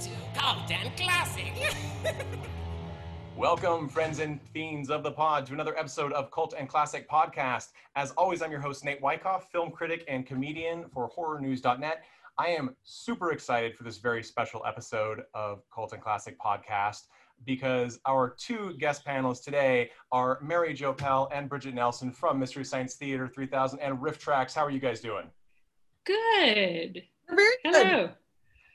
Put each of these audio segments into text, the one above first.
to Cult Classic. Welcome, friends and fiends of the pod, to another episode of Cult and Classic Podcast. As always, I'm your host, Nate Wyckoff, film critic and comedian for HorrorNews.net. I am super excited for this very special episode of Cult and Classic Podcast because our two guest panelists today are Mary Jo Pehl and Bridget Nelson from Mystery Science Theater 3000 and RiffTrax. How are you guys doing? Good. Very good. Hello.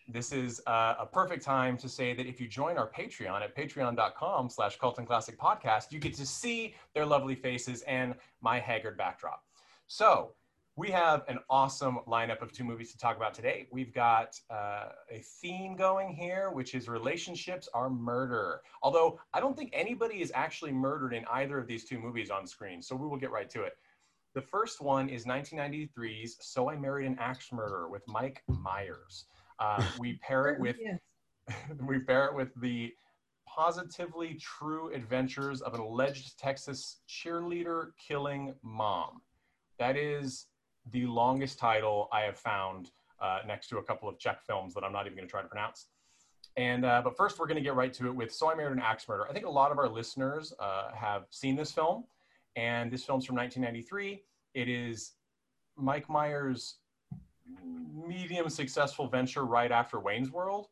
This is uh, a perfect time to say that if you join our patreon at patreon.com slash cult and classic podcast you get to see their lovely faces and my haggard backdrop. So we have an awesome lineup of two movies to talk about today. We've got uh, a theme going here which is relationships are murder. Although i don't think anybody is actually murdered in either of these two movies on screen so we will get right to it. The first one is 1993's so i married an axe murderer with mike myers uh, we pair it with Yes. we pair it with the positively true adventures of an alleged Texas cheerleader killing mom. That is the longest title I have found uh, next to a couple of Czech films that I'm not even going to try to pronounce. And uh, but first, we're going to get right to it with "So I Married an Axe Murderer." I think a lot of our listeners uh, have seen this film, and this film's from 1993. It is Mike Myers' medium successful venture right after Wayne's World,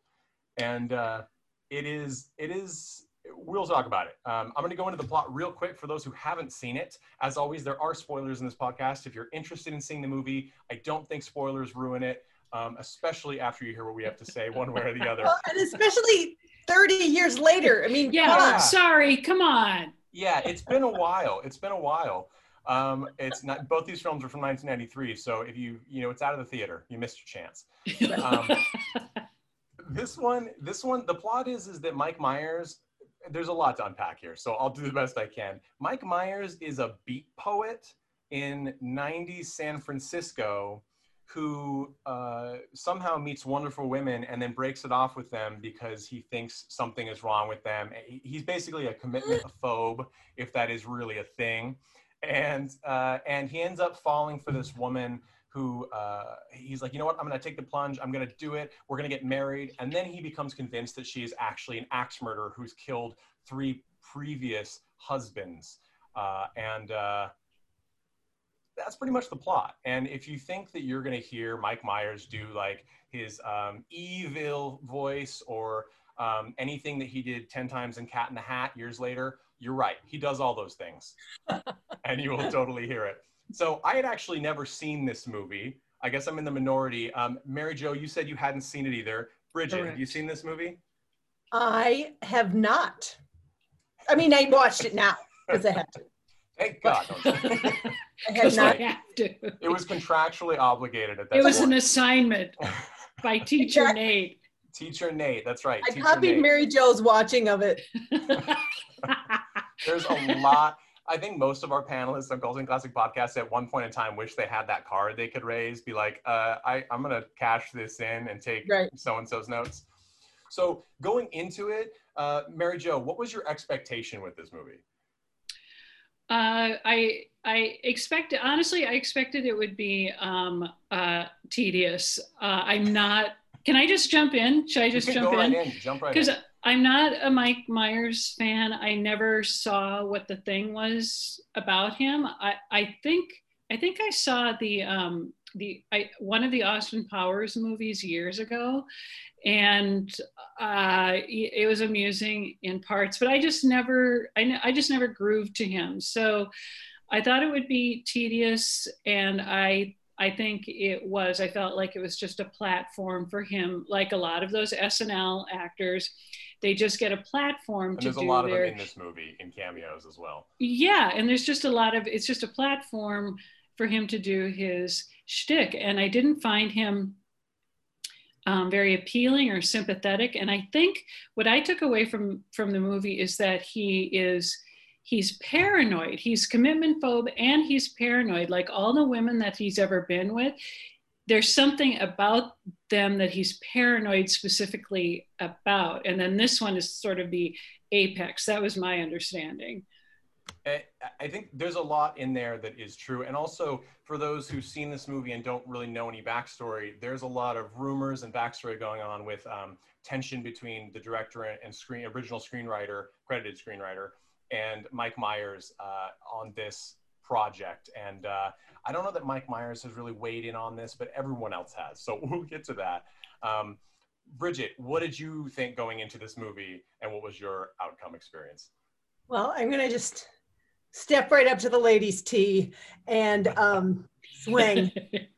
and uh, it is it is. We'll talk about it. Um, I'm going to go into the plot real quick for those who haven't seen it. As always, there are spoilers in this podcast. If you're interested in seeing the movie, I don't think spoilers ruin it, um, especially after you hear what we have to say, one way or the other. Well, and especially 30 years later. I mean, Yeah, come on. sorry. Come on. Yeah, it's been a while. It's been a while. Um, it's not. Both these films are from 1993, so if you you know it's out of the theater, you missed your chance. Um, this one this one the plot is is that mike myers there's a lot to unpack here so i'll do the best i can mike myers is a beat poet in 90s san francisco who uh, somehow meets wonderful women and then breaks it off with them because he thinks something is wrong with them he's basically a commitment phobe if that is really a thing and uh, and he ends up falling for this woman who uh, he's like, you know what, I'm gonna take the plunge, I'm gonna do it, we're gonna get married. And then he becomes convinced that she is actually an axe murderer who's killed three previous husbands. Uh, and uh, that's pretty much the plot. And if you think that you're gonna hear Mike Myers do like his um, evil voice or um, anything that he did 10 times in Cat in the Hat years later, you're right. He does all those things. and you will totally hear it. So I had actually never seen this movie. I guess I'm in the minority. Um, Mary Jo, you said you hadn't seen it either. Bridget, have you seen this movie? I have not. I mean, I watched it now because I had to. Thank God. I had not. I have to. it was contractually obligated at that It was point. an assignment by teacher Exactly. Nate. Teacher Nate, that's right. I Teacher copied Nate. Mary Jo's watching of it. There's a lot. I think most of our panelists on Cult and Classic Podcast at one point in time wish they had that card they could raise, be like, uh, I, I'm going to cash this in and take so and so's notes. So going into it, uh, Mary Jo, what was your expectation with this movie? Uh, I I expected honestly I expected it would be um, uh, tedious. Uh, I'm not. Can I just jump in? Should I just you can jump go in? right in. Jump right Because in. I'm not a Mike Myers fan. I never saw what the thing was about him. I, I think I think I saw the um, the I, one of the Austin Powers movies years ago, and uh, it was amusing in parts. But I just never I, I just never grooved to him. So I thought it would be tedious, and I I think it was. I felt like it was just a platform for him, like a lot of those SNL actors. They just get a platform And to there's do a lot of their them in this movie in cameos as well. yeah, and there's just a lot of it's just a platform for him to do his shtick, and I didn't find him um, very appealing or sympathetic. And I think what I took away from from the movie is that he is he's paranoid. He's commitment phobe and he's paranoid. Like all the women that he's ever been with, there's something about them that he's paranoid specifically about. And then this one is sort of the apex. That was my understanding. I I think there's a lot in there that is true. And also, for those who've seen this movie and don't really know any backstory, there's a lot of rumors and backstory going on with um, tension between the director and screen original screenwriter, credited screenwriter, and Mike Myers uh, on this project. And uh, I don't know that Mike Myers has really weighed in on this, but everyone else has. So we'll get to that. Um, Bridget, what did you think going into this movie, and what was your outcome experience? Well, I'm gonna just step right up to the ladies' tee and um, swing.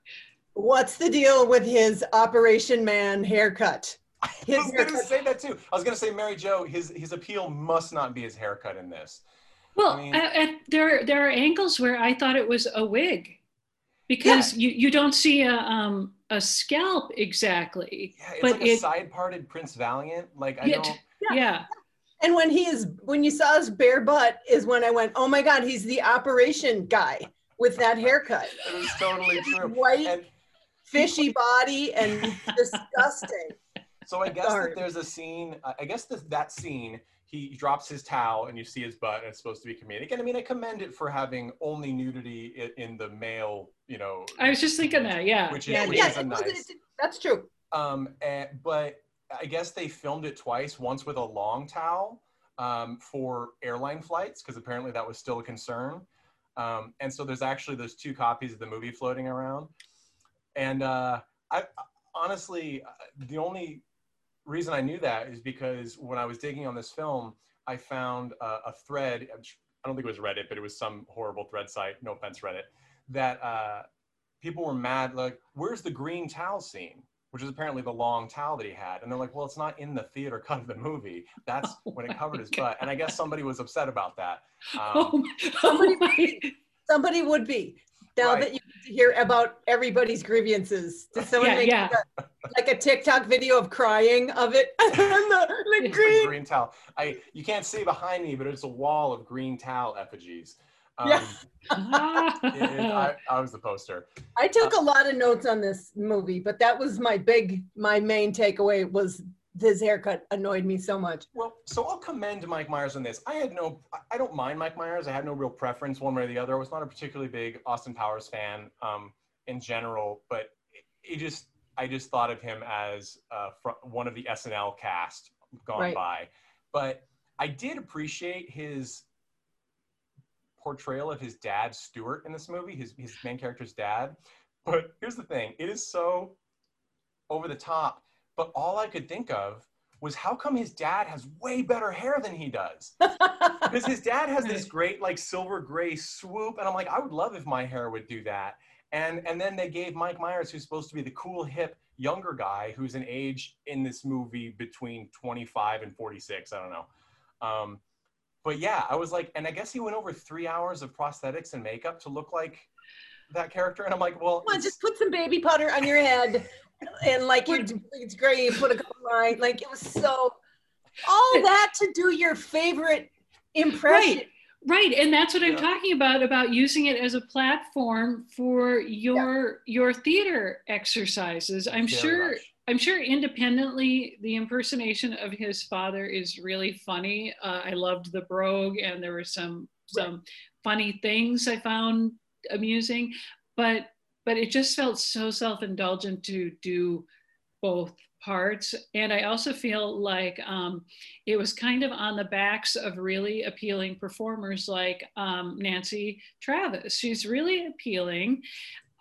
What's the deal with his Operation Man haircut? His I was going to say that too. I was going to say, Mary Jo, his his appeal must not be his haircut in this. Well, I mean- at, at, there there are angles where I thought it was a wig, because you you don't see a um a scalp exactly, Yeah, it's but like a it side parted Prince Valiant. Like I Yeah, don't. Yeah. yeah And when he is, when you saw his bare butt, is when I went, oh my God, he's the operation guy with that haircut. It was totally true. White, And fishy body, and disgusting. So I guess that there's a scene. I I guess that that scene, he drops his towel and you see his butt, and it's supposed to be comedic. And I mean, I commend it for having only nudity i- in the male, you know. I was just thinking that yeah Which is- yeah, Yeah, which yeah, is a it nice- it- that's true. Um, and, but I guess they filmed it twice. Once with a long towel um, for airline flights, because apparently that was still a concern. Um, and so there's actually those two copies of the movie floating around. And uh, I honestly, uh, the only reason I knew that is because when I was digging on this film, I found a, a thread. I don't think it was Reddit, but it was some horrible thread site. No offense, Reddit. That uh, people were mad. Like, where's the green towel scene? Which is apparently the long towel that he had. And they're like, well, it's not in the theater cut of the movie. That's Oh when it covered his God. butt. And I guess somebody was upset about that. oh, Um, my- oh my- Somebody would be. Now Right. that you get to hear about everybody's grievances, did someone Yeah, make yeah. like, a, like a TikTok video of crying of it? the, the the green. green towel. I you can't see behind me, but it's a wall of green towel effigies. Um, Yeah. it- it- I, I was the poster. I took a lot of notes on this movie, but that was my big, my main takeaway was his haircut annoyed me so much. Well, so I'll commend Mike Myers on this. I had no, I- don't mind Mike Myers. I had no real preference one way or the other. I was not a particularly big Austin Powers fan um, in general, but it, it just, I just thought of him as uh, fr- one of the SNL cast gone Right. by. But I did appreciate his portrayal of his dad, Stuart, in this movie, his, his main character's dad. But here's the thing it is so over the top. But all I could think of was how come his dad has way better hair than he does? Because his dad has this great like silver gray swoop, and I'm like, I would love if my hair would do that. And and then they gave Mike Myers, who's supposed to be the cool hip younger guy, who's an age in this movie between 25 and 46. I don't know. Um, but yeah, I was like, and I guess he went over three hours of prosthetics and makeup to look like that character. And I'm like, well, Come on, just put some baby powder on your head, and like you're, it's great. You put a couple lines, like it was so. All that to do your favorite impression. Right. Right, and that's what I'm Yeah. talking about about using it as a platform for your your theater exercises. I'm very sure much. I'm sure independently the impersonation of his father is really funny. Uh, I loved the brogue, and there were some some funny things I found amusing, but but it just felt so self indulgent to do both parts, and I also feel like um, it was kind of on the backs of really appealing performers like um, Nancy Travis. She's really appealing.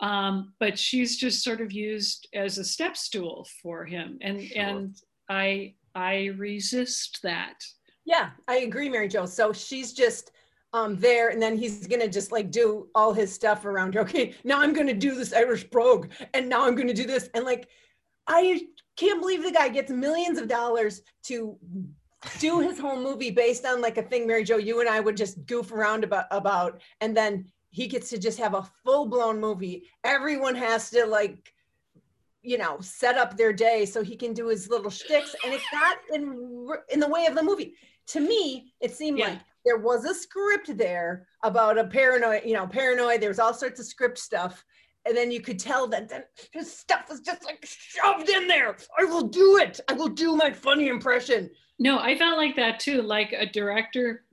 Um, but she's just sort of used as a step stool for him and Sure. and i i resist that Yeah, I agree, Mary Jo. So she's just um, there, and then he's gonna just like do all his stuff around her. Okay, now I'm gonna do this Irish brogue, and now I'm gonna do this, and like, I can't believe the guy gets millions of dollars to do his whole movie based on like a thing, Mary Jo, you and I would just goof around about, about, and then he gets to just have a full blown movie. Everyone has to like you know, set up their day so he can do his little shticks, and it's not in in the way of the movie. To me, it seemed Yeah. like there was a script there about a paranoid, you know, paranoid. There was all sorts of script stuff, and then you could tell that then his stuff was just like shoved in there. I will do it. I will do my funny impression. no i felt like that too like a director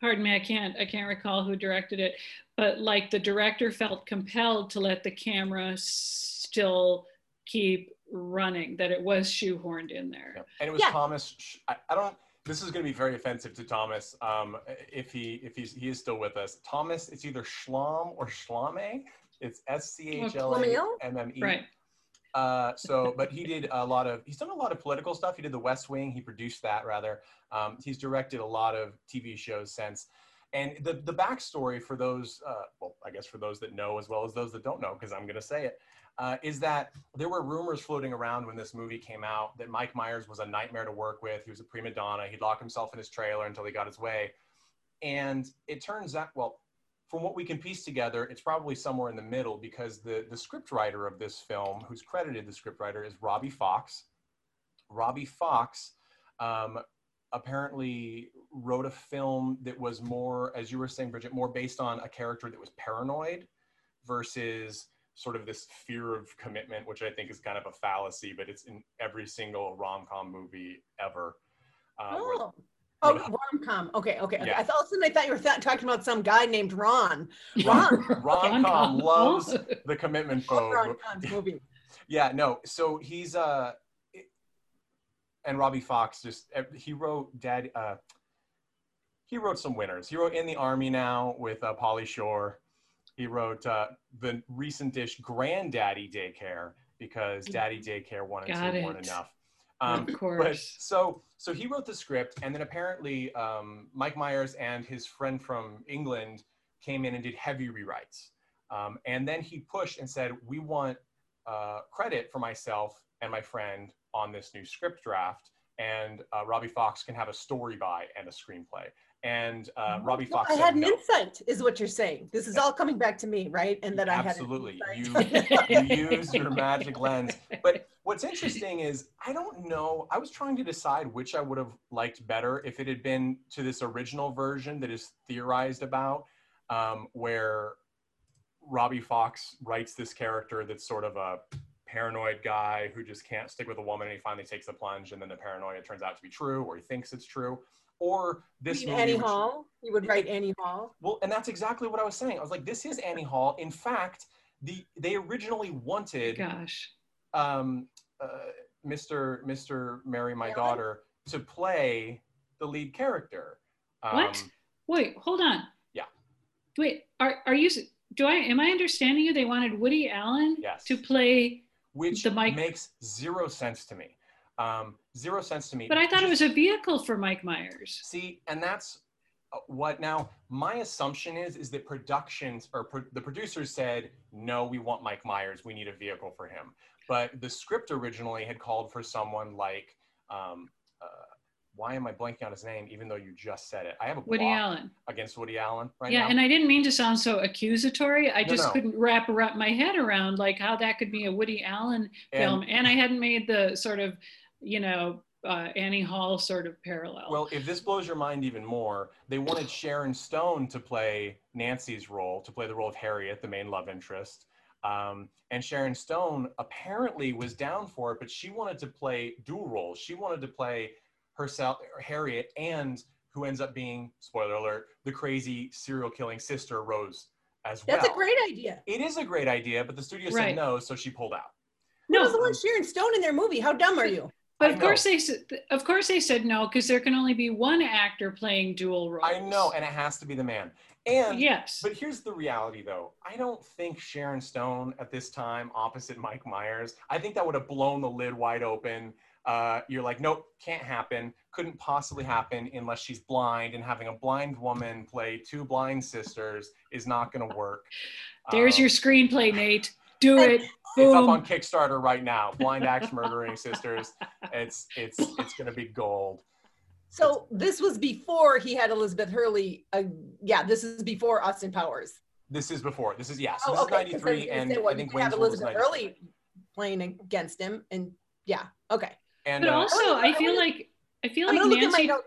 pardon me, I can't I can't recall who directed it, but like the director felt compelled to let the camera still keep running, that it was shoehorned in there. Yeah. And it was Yeah. Thomas. I, I don't. This is going to be very offensive to Thomas. Um, if he if he's he is still with us, Thomas. It's either Schlom or Schlame. It's S C H L A M M E. Right. Uh, so, but he did a lot of. He's done a lot of political stuff. He did The West Wing. He produced that rather. Um, he's directed a lot of TV shows since. And the the backstory for those, uh, well, I guess for those that know as well as those that don't know, because I'm going to say it, uh, is that there were rumors floating around when this movie came out that Mike Myers was a nightmare to work with. He was a prima donna. He'd lock himself in his trailer until he got his way. And it turns out, well, from what we can piece together, it's probably somewhere in the middle because the, the scriptwriter of this film, who's credited the scriptwriter, is Robbie Fox. Robbie Fox um, apparently wrote a film that was more, as you were saying, Bridget, more based on a character that was paranoid versus sort of this fear of commitment, which I think is kind of a fallacy, but it's in every single rom com movie ever. Uh, where- Oh. Oh, rom com. Okay, okay. okay. Yeah. I thought all of a sudden I thought you were th- talking about some guy named Ron. Ron. rom com loves the commitment phobe. Ron Com's movie. Yeah, no. So he's uh, and Robbie Fox just eh, he wrote Dad. Uh, he wrote some winners. He wrote In the Army Now with uh, Pauly Shore. He wrote uh, the recent dish Granddaddy Daycare because Daddy Daycare wanted Got weren't it. enough. of Um, but so so he wrote the script, and then apparently um, Mike Myers and his friend from England came in and did heavy rewrites. Um, and then he pushed and said, "We want uh, credit for myself and my friend on this new script draft, and uh, Robbie Fox can have a story by and a screenplay." And uh, Robbie No, Fox I had an no. insight, is what you're saying. This is all coming back to me, right? And that I Absolutely. You, you use your magic lens. But what's interesting is I don't know. I was trying to decide which I would have liked better if it had been to this original version that is theorized about, um, where Robbie Fox writes this character that's sort of a paranoid guy who just can't stick with a woman and he finally takes the plunge and then the paranoia turns out to be true or he thinks it's true. Or this You movie, Annie which- Hall. You would write Annie Hall. well, and that's exactly what I was saying. I was like, this is Annie Hall. In fact, the they originally wanted Gosh. um, uh, Mr. Mr. Mary, my Ellen? daughter, to play the lead character. Um, What? Wait, hold on. Yeah. Wait, are are you? Do I am I understanding you? They wanted Woody Allen Yes. to play, Which the Mike- makes zero sense to me. Um, zero sense to me. but I thought it was a vehicle for Mike Myers. See, and that's uh, what now my assumption is is that productions or pro- the producers said no we want mike myers we need a vehicle for him but the script originally had called for someone like um, uh, why am i blanking on his name even though you just said it i have a Woody Allen. against woody allen right yeah, now and I didn't mean to sound so accusatory. I No, just no. couldn't wrap, wrap my head around like how that could be a Woody Allen And- film, and I hadn't made the sort of, you know, uh, Annie Hall sort of parallel. Well, if this blows your mind even more, they wanted Sharon Stone to play Nancy's role, to play the role of Harriet, the main love interest. Um, and Sharon Stone apparently was down for it, but she wanted to play dual roles. She wanted to play herself, Harriet, and who ends up being, spoiler alert, the crazy serial killing sister, Rose, as well. That's a great idea. It is a great idea, but the studio said no, so she pulled out. Who no, doesn't want Sharon Stone in their movie? How dumb are you? But of course they said, of course they said no because there can only be one actor playing dual roles. I know, and it has to be the man. And yes, But here's the reality, though. I don't think Sharon Stone at this time, opposite Mike Myers, I think that would have blown the lid wide open. Uh, you're like, nope, can't happen. Couldn't possibly happen unless she's blind, and having a blind woman play two blind sisters is not going to work. there's Um, your screenplay, Nate. Do it. It's up on Kickstarter right now. Blind axe murdering sisters. It's it's it's going to be gold. So this was before he had Elizabeth Hurley. Uh, yeah, this is before Austin Powers. This is before. This is yeah. So Oh, this is '93, and I think you have Wayne's World was Elizabeth Hurley playing against him, and yeah, okay. And But uh, also, I I feel like I feel like gonna look at my Nancy.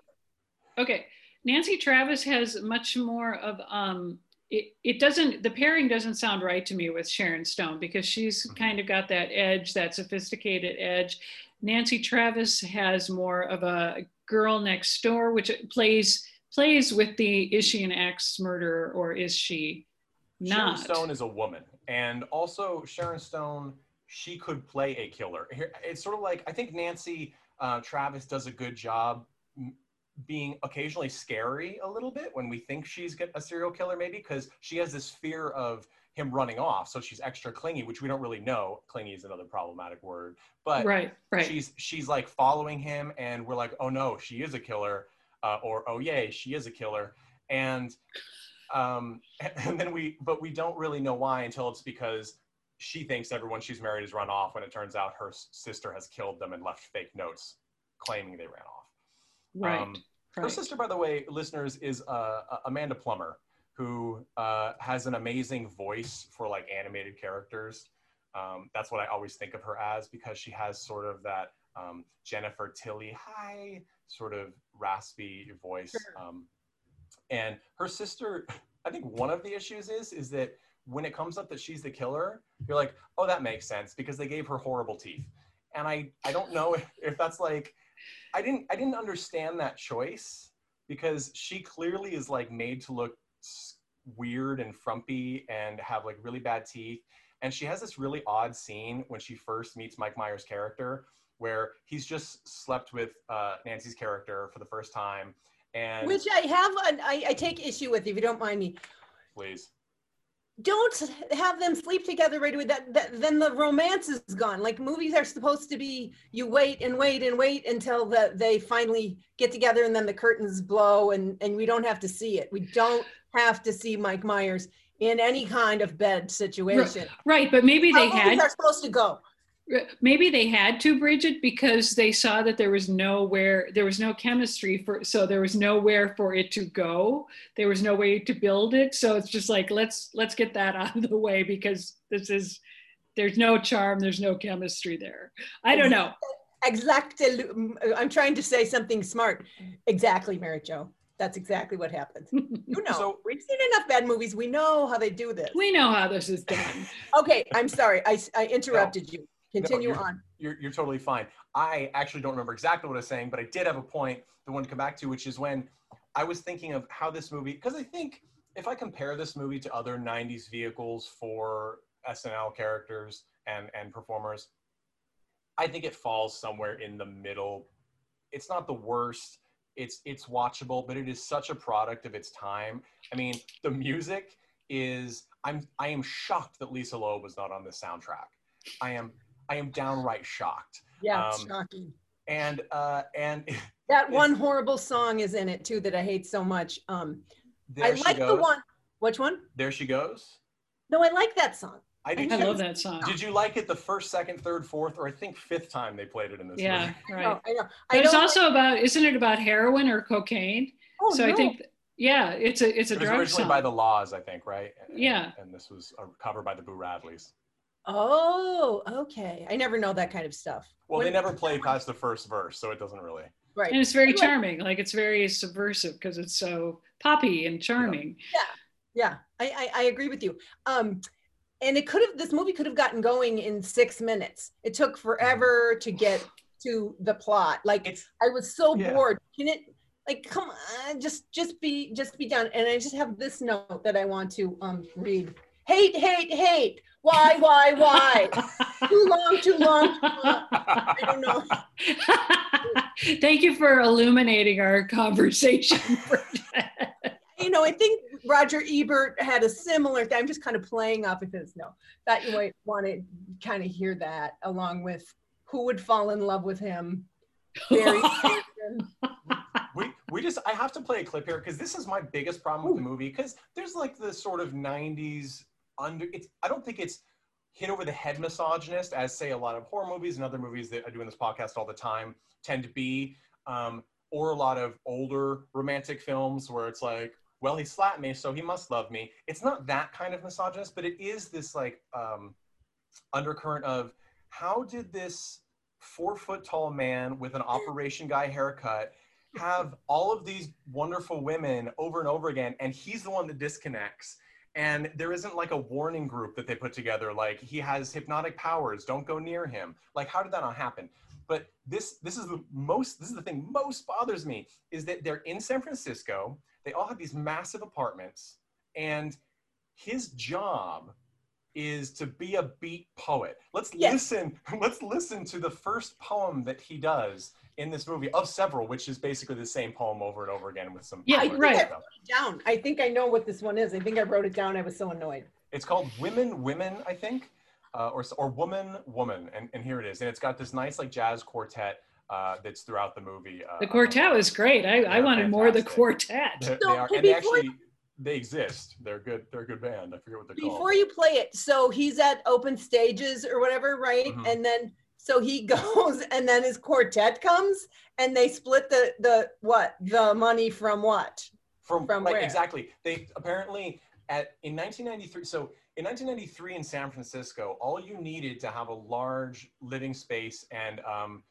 Okay, Nancy Travis has much more of um. It, it doesn't the pairing doesn't sound right to me with Sharon Stone because she's Mhm. kind of got that edge, that sophisticated edge. Nancy Travis has more of a girl next door, which plays plays with the is she an axe murderer or is she not? Sharon Stone is a woman, and also Sharon Stone, she could play a killer. It's sort of like I think Nancy uh, Travis does a good job being occasionally scary a little bit when we think she's get- a serial killer, maybe because she has this fear of him running off, so she's extra clingy, which we don't really know. Clingy is another problematic word, but right, right. she's she's like following him and we're like oh no she is a killer uh, or oh yay she is a killer and um and then we but we don't really know why until it's because she thinks everyone she's married has run off when it turns out her sister has killed them and left fake notes claiming they ran off right, um, her sister by the way listeners is uh, uh, amanda plummer who uh, has an amazing voice for like animated characters um, that's what I always think of her as because she has sort of that um, Jennifer Tilly, hi, sort of raspy voice. Sure. Um, and her sister, I think one of the issues is is that when it comes up that she's the killer, you're like, oh, that makes sense because they gave her horrible teeth. And I I don't know if, if that's like, I didn't I didn't understand that choice because she clearly is like made to look weird and frumpy and have like really bad teeth and she has this really odd scene when she first meets Mike Myers' character, where he's just slept with uh, Nancy's character for the first time. And Which I have, an, I, I take issue with, if you don't mind me. please, Don't have them sleep together right away. That, that then the romance is gone. Like movies are supposed to be, you wait and wait and wait until the, they finally get together, and then the curtains blow, and and we don't have to see it. We don't have to see Mike Myers in any kind of bed situation. right, but maybe they How movies had are supposed to go. Uh, maybe they had to Bridget because they saw that there was nowhere there was no chemistry for so there was nowhere for it to go there was no way to build it so it's just like let's let's get that out of the way because this is there's no charm there's no chemistry there i don't know Exactly. Mm, I'm trying to say something smart. Exactly, Mary Jo. That's exactly what happens. You know, So- we've seen enough bad movies. We know how they do this. we know how this is done Okay, I'm sorry. I, I interrupted you. Continue you're- on. you're, you're totally fine. I actually don't remember exactly what I was saying, but I did have a point, the one to come back to, which is when I was thinking of how this movie, because I think if I compare this movie to other 90s vehicles for SNL characters and, and performers, I think it falls somewhere in the middle. It's not the worst. It's it's watchable, but it is such a product of its time. I mean, the music is I'm I am shocked that Lisa Loeb was not on this soundtrack. I am I am downright shocked. Yeah, it's Um, shocking. And uh and That one horrible song is in it too that I hate so much. Um, there I she like the goes. one. Which one? There she goes. No, I like that song. I do i too. love that song Did you like it the first, second, third, fourth, or I think fifth time they played it in this yeah movie? I right know. I know. I but it's don't also about isn't it about heroin or cocaine oh, so i no. think yeah it's a it's a It was drug originally song by the La's, I think, right? And- Yeah. And this was a cover by the Boo Radleys. Oh, okay. I never know that kind of stuff. Well, they never play past the first verse, so it doesn't really. Right. and it's very Anyway. charming like it's very subversive because it's so poppy and charming Yeah, I, I, I agree with you. Um, and it could have this movie could have gotten going in six minutes. It took forever to get to the plot. Like It's I was so Yeah. bored. Can it like come on, just just be just be done. And I just have this note that I want to um read. Hate, hate, hate. Why, why, why? too long, too long, too long. I don't know. Thank you for illuminating our conversation. You know, I think Roger Ebert had a similar thing. I'm just kind of playing off of his note. That you might want to kind of hear that along with who would fall in love with him. Barry we we just I have to play a clip here because this is my biggest problem with the movie because there's like the sort of 90s under it's I don't think it's hit over the head misogynist as say a lot of horror movies and other movies that I do in this podcast all the time tend to be um, or a lot of older romantic films where it's like well he slapped me so he must love me. It's not that kind of misogynist but it is this like um, undercurrent of how did this four foot tall man with an operation guy haircut have all of these wonderful women over and over again and he's the one that disconnects and there isn't like a warning group that they put together like he has hypnotic powers don't go near him like how did that not happen But this this is the most this is the thing most bothers me is that they're in San Francisco. They all have these massive apartments, and his job is to be a beat poet. Let's Yes. listen. Let's listen to the first poem that he does in this movie of several, which is basically the same poem over and over again with some. Yeah, color and right. stuff. Down. I think I know what this one is. I think I wrote it down. I was so annoyed. It's called Women, Women, I think, uh, or or Woman, Woman, and, and here it is, and it's got this nice like jazz quartet uh, that's throughout the movie. Uh, The quartet was great. I, I They're wanted more of the quartet. They, they So, are, hey, and they actually they exist. They're good. They're a good band. I forget what they're called. Before you play it, so he's at open stages or whatever, right? Mhm. And then so he goes and then his quartet comes and they split the the what? The money from what? from, from right, where? exactly. They apparently at in 1993. So in 1993 in San Francisco, all you needed to have a large living space and um,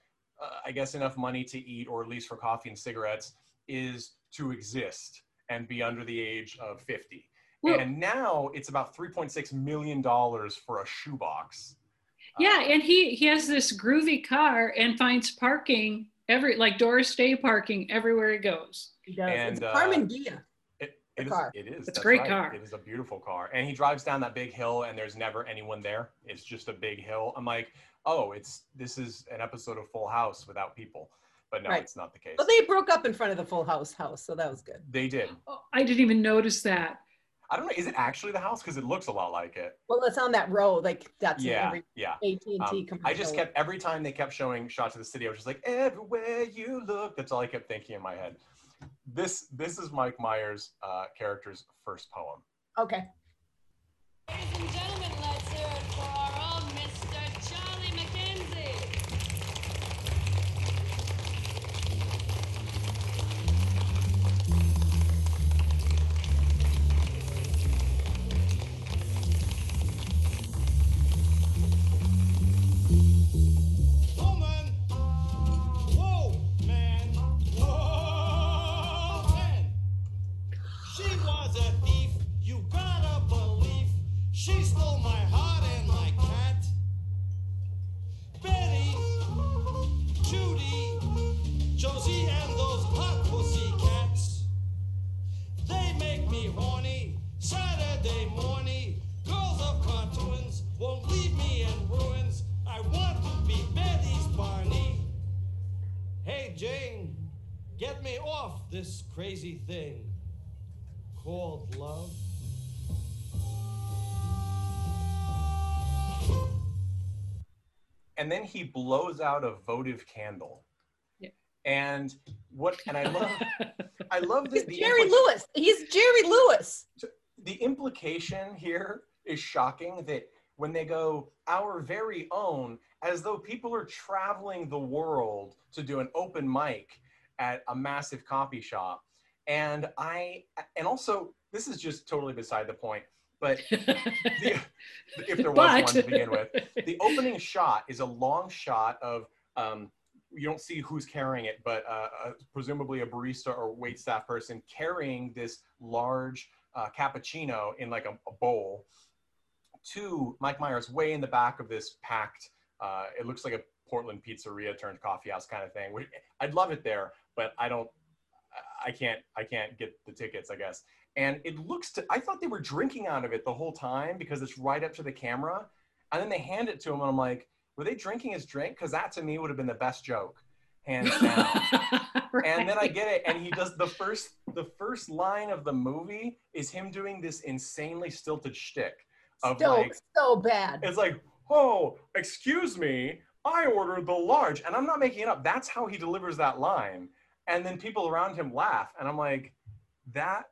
uh, I guess enough money to eat or at least for coffee and cigarettes is to exist and be under the age of 50. Well- and now it's about 3.6 million dollars for a shoebox. Yeah, Uh, and he he has this groovy car and finds parking every like Doris Day parking everywhere he goes. He does. And, it's uh, Karmann Ghia. It, The it is. car. It is. It's a great right. car. It is a beautiful car, and he drives down that big hill, and there's never anyone there. It's just a big hill. I'm like, oh, it's this is an episode of Full House without people, but no, Right. it's not the case. But they broke up in front of the Full House house, so that was good. they did. Oh, I didn't even notice that. I don't know. Is it actually the house? Because it looks a lot like it. Well, it's on that row. like that's yeah, every yeah. AT and T Um, commercial. I just kept every time they kept showing shots of the city, I was just like, everywhere you look. That's all I kept thinking in my head. This this is Mike Myers' uh, character's first poem. okay. And then he blows out a votive candle. Yeah. And what and I love I love He's that the Jerry impli- Lewis. He's Jerry Lewis. the implication here is shocking that when they go our very own as though people are traveling the world to do an open mic at a massive coffee shop and i and also this is just totally beside the point but the, if there was But- one to begin with the opening shot is a long shot of um, you don't see who's carrying it, but uh, uh, presumably a barista or wait staff person carrying this large uh, cappuccino in like a, a bowl to Mike Myers way in the back of this packed. Uh, it looks like a Portland pizzeria turned coffee house kind of thing. I'd love it there, but I don't. I can't. I can't get the tickets. I guess. And it looks to. I thought they were drinking out of it the whole time because it's right up to the camera. And then they hand it to him, and I'm like, were they drinking his drink? Because that to me would have been the best joke, hands down. and then I get it, and he does the first the first line of the movie is him doing this insanely stilted shtick of So like so bad. it's like, oh, excuse me, I ordered the large, and I'm not making it up. That's how he delivers that line, and then people around him laugh, and I'm like, that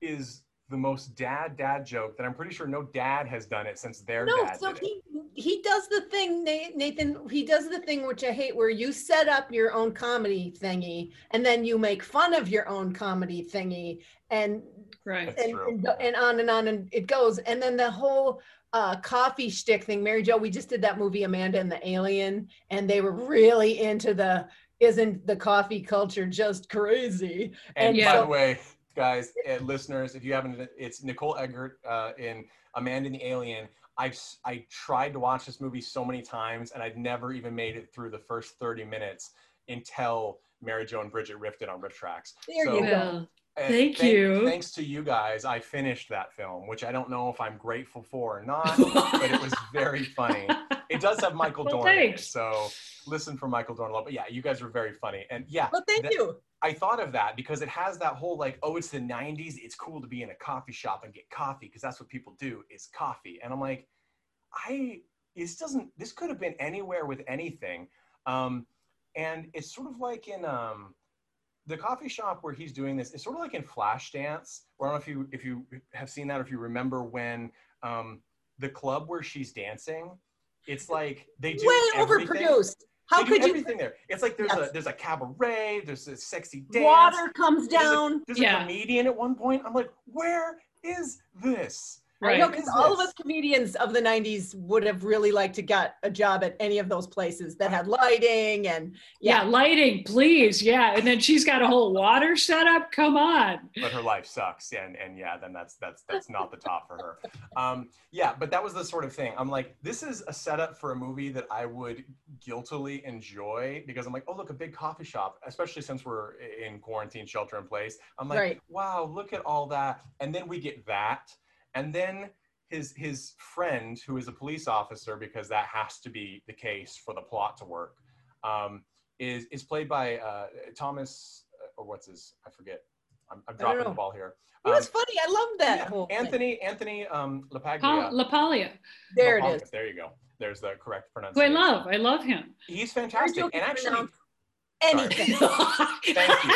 is the most dad dad joke that I'm pretty sure no dad has done it since their dad. No, dad so did it. he he does the thing, Nathan. He does the thing which I hate, where you set up your own comedy thingy, and then you make fun of your own comedy thingy, and right. That's and, true. and, and on and on and it goes. And then the whole uh, coffee shtick thing. Mary Jo, we just did that movie Amanda and the Alien, and they were really into the isn't the coffee culture just crazy? And Yeah. by the way, guys, uh, listeners, if you haven't, it's Nicole Eggert uh, in Amanda and the Alien. I've I tried to watch this movie so many times, and I've never even made it through the first 30 minutes until Mary Jo and Bridget riffed it on RiffTrax. There So- you go. Well, Thank thank- you. Thanks to you guys, I finished that film, which I don't know if I'm grateful for or not, but it was very funny. It does have Michael Well, Dorn thanks. so listen for Michael Dorn a lot. But yeah, you guys are very funny, and yeah, Well, thank that- you. I thought of that because it has that whole like, oh, it's the '90s. It's cool to be in a coffee shop and get coffee because that's what people do is coffee. And I'm like, I this doesn't. This could have been anywhere with anything. Um, and it's sort of like in um, the coffee shop where he's doing this. It's sort of like in Flashdance. Where I don't know if you if you have seen that or if you remember when um, the club where she's dancing. It's like they do Way everything. overproduced. How They do could you? everything there? It's like there's Yes. a there's a cabaret, there's a sexy dance. Water comes There's a- down. There's a, comedian at one point. I'm like, where is this? I know because all of us comedians of the 90s would have really liked to get a job at any of those places that had lighting and Yeah, yeah. lighting, please. Yeah. And then she's got a whole water setup. Come on. But her life sucks, and and yeah, then that's that's that's not the top for her. Um, yeah, but that was the sort of thing. I'm like, this is a setup for a movie that I would guiltily enjoy because I'm like, oh look, a big coffee shop, especially since we're in quarantine, shelter in place. I'm like, Right. wow, look at all that, and then we get that, and then his his friend who is a police officer because that has to be the case for the plot to work um, is is played by uh, Thomas or what's his I forget I'm, I'm dropping the ball here It was Um, funny. I love that yeah, whole thing. Anthony Anthony um, LaPaglia LaPaglia, There it LaPaglia, is. there you go there's the correct who I pronunciation love. I love him. he's fantastic and actually Anything. Thank you.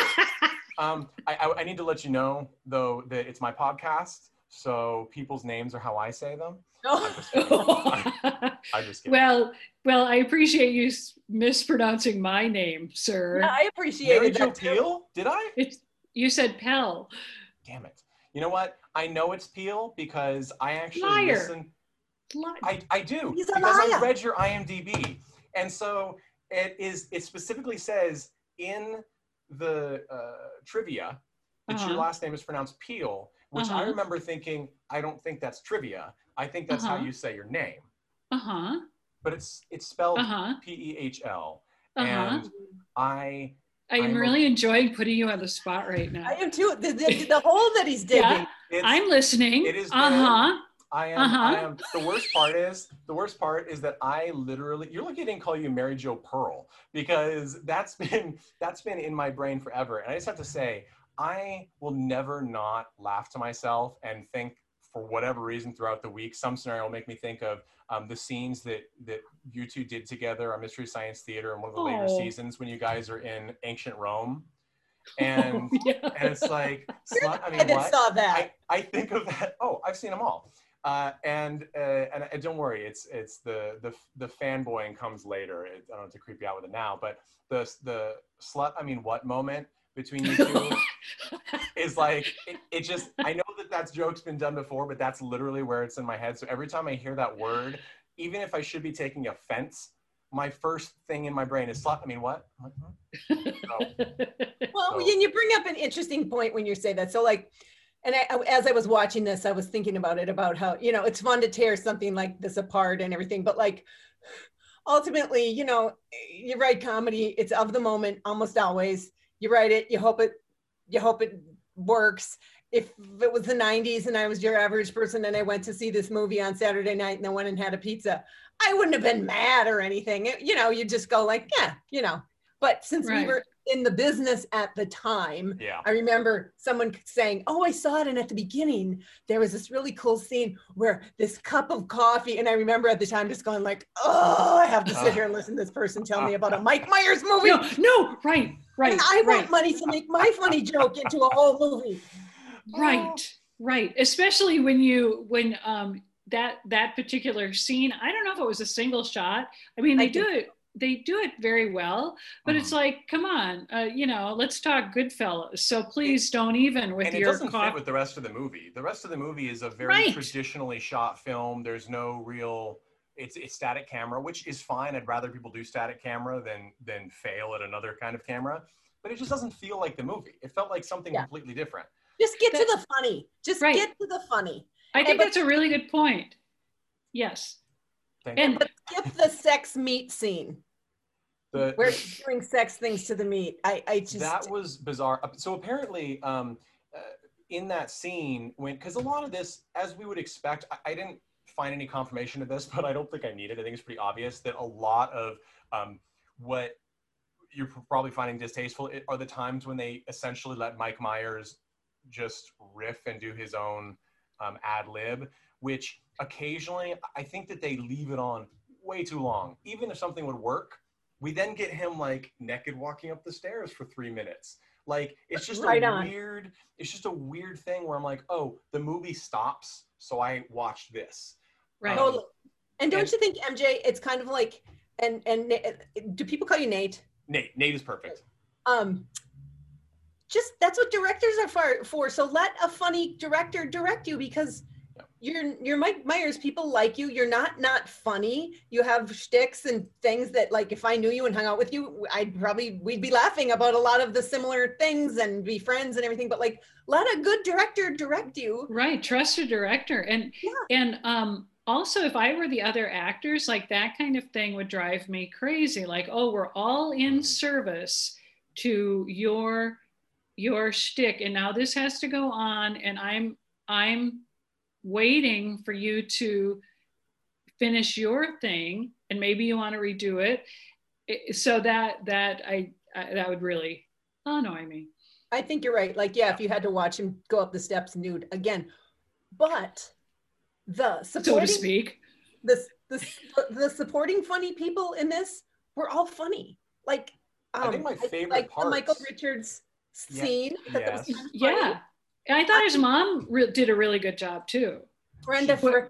um, I, I, I need to let you know though that it's my podcast so people's names are how I say them No. I'm just kidding. I'm just kidding. well, well, I appreciate you mispronouncing my name, sir. Yeah, I Mary appreciated Jo that. too. Peel did I It's you said Pell. Damn it. You know what? I know it's Peel because I actually Liar. listen. Li- I, I do He's a because I liar. read your IMDb, and so it is. It specifically says in the uh, trivia that your Uh-huh. last name is pronounced Peel, which I Uh-huh. remember thinking. I don't think that's trivia. I think that's how Uh-huh. you say your name, Uh huh. but it's it's spelled Uh. P E H L, Uh huh. and I I'm I'm a- really enjoying putting you on the spot right now. I am too. The, the, the hole that he's digging. Yeah. I'm listening. it is Uh huh. I am. Uh-huh. I am. The worst part is the worst part is that I literally. You're lucky I didn't call you Mary Jo Pearl because that's been that's been in my brain forever. And I just have to say, I will never not laugh to myself and think for whatever reason throughout the week, some scenario will make me think of um, the scenes that that you two did together on Mystery Science Theater in one of the later Oh. seasons when you guys are in ancient Rome, and yeah. and it's like, slut, I I mean, what? saw that. I, I think of that. Oh, I've seen them all. Uh, and uh, and uh, don't worry, it's it's the the the fanboying comes later. It, I don't have to creep you out with it now, but the the slut. I mean, what moment between you two is like it, it just. I know that that's joke's been done before, but that's literally where it's in my head. So every time I hear that word, even if I should be taking offense, my first thing in my brain is slut. I mean, what? I'm like, huh? So, Well, So- and you bring up an interesting point when you say that. So, like, and I, as I was watching this, I was thinking about it about how you know it's fun to tear something like this apart and everything, but like ultimately, you know, you write comedy. It's of the moment almost always. You write it. You hope it. You hope it works. If it was the 90s and I was your average person and I went to see this movie on Saturday night and I went and had a pizza, I wouldn't have been mad or anything. It- you know, you just go like, yeah, you know. But since we were in the business at the time, yeah. I remember someone saying, "Oh, I saw it," and at the beginning there was this really cool scene where this cup of coffee, and I remember at the time just going like, "Oh, I have to sit here and listen to this person tell me about a Mike Myers movie." no, no, right, right, and I right, want money to make my funny joke into a whole movie. right, right. Especially when you when um that that particular scene. I don't know if it was a single shot. I mean, I they do it. They do it very well, but it's Mhm. like, come on, uh, you know, let's talk Goodfellas. So please don't even with and it your doesn't fit with the rest of the movie. The rest of the movie is a very Right. traditionally shot film. There's no real. It's it's static camera, which is fine. I'd rather people do static camera than than fail at another kind of camera. But it just doesn't feel like the movie. It felt like something Yeah. completely different. Just get to the funny. Just Right. get to the funny. I think but- that's a really good point. Yes. Thank And But skip the sex meat scene the, where she's doing sex things to the meat. I, I just that was bizarre. Uh, So apparently, um, uh, in that scene, when because a lot of this, as we would expect, I, I didn't find any confirmation of this, but I don't think I need it. I think it's pretty obvious that a lot of um, what you're probably finding distasteful are the times when they essentially let Mike Myers just riff and do his own um, ad lib, which occasionally I think that they leave it on way too long. Even if something would work, we then get him like naked walking up the stairs for three minutes. Like it's just Right a on. weird, it's just a weird thing where I'm like, oh, the movie stops, so I watched this. Right. Um, totally. And don't and- you think MJ? It's kind of like and and do people call you Nate? Nate, Nate is perfect. Um, just that's what directors are for. for. So let a funny director direct you because Yep. You're you're Mike Myers. People like you. You're not not funny. You have shticks and things that like if I knew you and hung out with you, I'd probably we'd be laughing about a lot of the similar things and be friends and everything. But like let a good director direct you. Right. Trust a director. And Yeah. and um also if I were the other actors, like that kind of thing would drive me crazy. Like, oh, we're all in Mhm. service to your your shtick. And now this has to go on and I'm I'm waiting for you to finish your thing and maybe you want to redo it. It- so that that I, I that would really annoy me. I think you're right. Like, yeah, if you had to watch him go up the steps nude again, but the So to supporting speak. the, the the supporting funny people in this were all funny. Like, um, I think my favorite like the Michael parts- Richards Yeah, scene. that was yes. funny. Yeah. And I thought his mom re- did a really good job too. Brenda She- Fricker.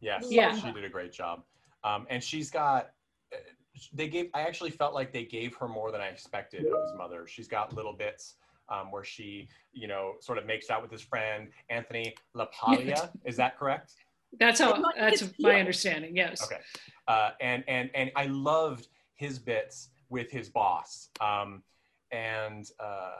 Yes, Yeah. she did a great job. Um, and she's got, uh, they gave, I actually felt like they gave her more than I expected of his mother. She's got little bits um, where she, you know, sort of makes out with his friend, Anthony LaPaglia. Is that correct? That's how that's my heel. understanding. Yes. Okay. Uh, and, and, and I loved his bits with his boss um, and uh,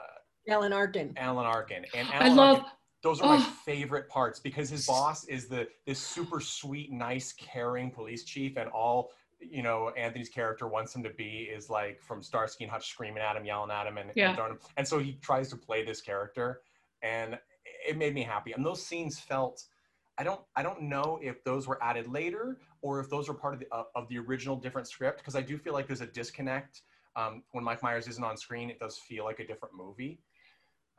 Alan Arkin. Alan Arkin. And I love Arkin- those are my Oh. favorite parts because his boss is the this super sweet, nice, caring police chief, and all you know Anthony's character wants him to be is like from Starsky and Hutch, screaming at him, yelling at him, and, Yeah. and throwing him. And so he tries to play this character, and it made me happy. And those scenes felt. I don't. I don't know if those were added later or if those were part of the uh, of the original different script because I do feel like there's a disconnect um, when Mike Myers isn't on screen. It does feel like a different movie.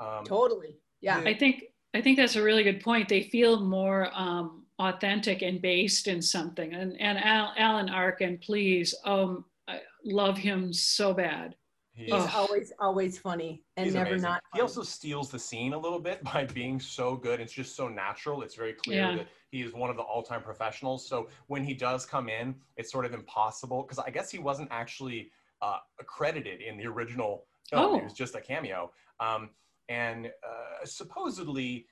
Um, Totally. Yeah. I think I think that's a really good point. They feel more um, authentic and based in something. And and Al, Alan Arkin, please, um, I love him so bad. He's Oh. always always funny and He's never amazing. not. He also steals the scene a little bit by being so good. It's just so natural. It's very clear Yeah. that he is one of the all-time professionals. So when he does come in, it's sort of impossible because I guess he wasn't actually uh, accredited in the original film. He Oh. was just a cameo. Um, and uh, supposedly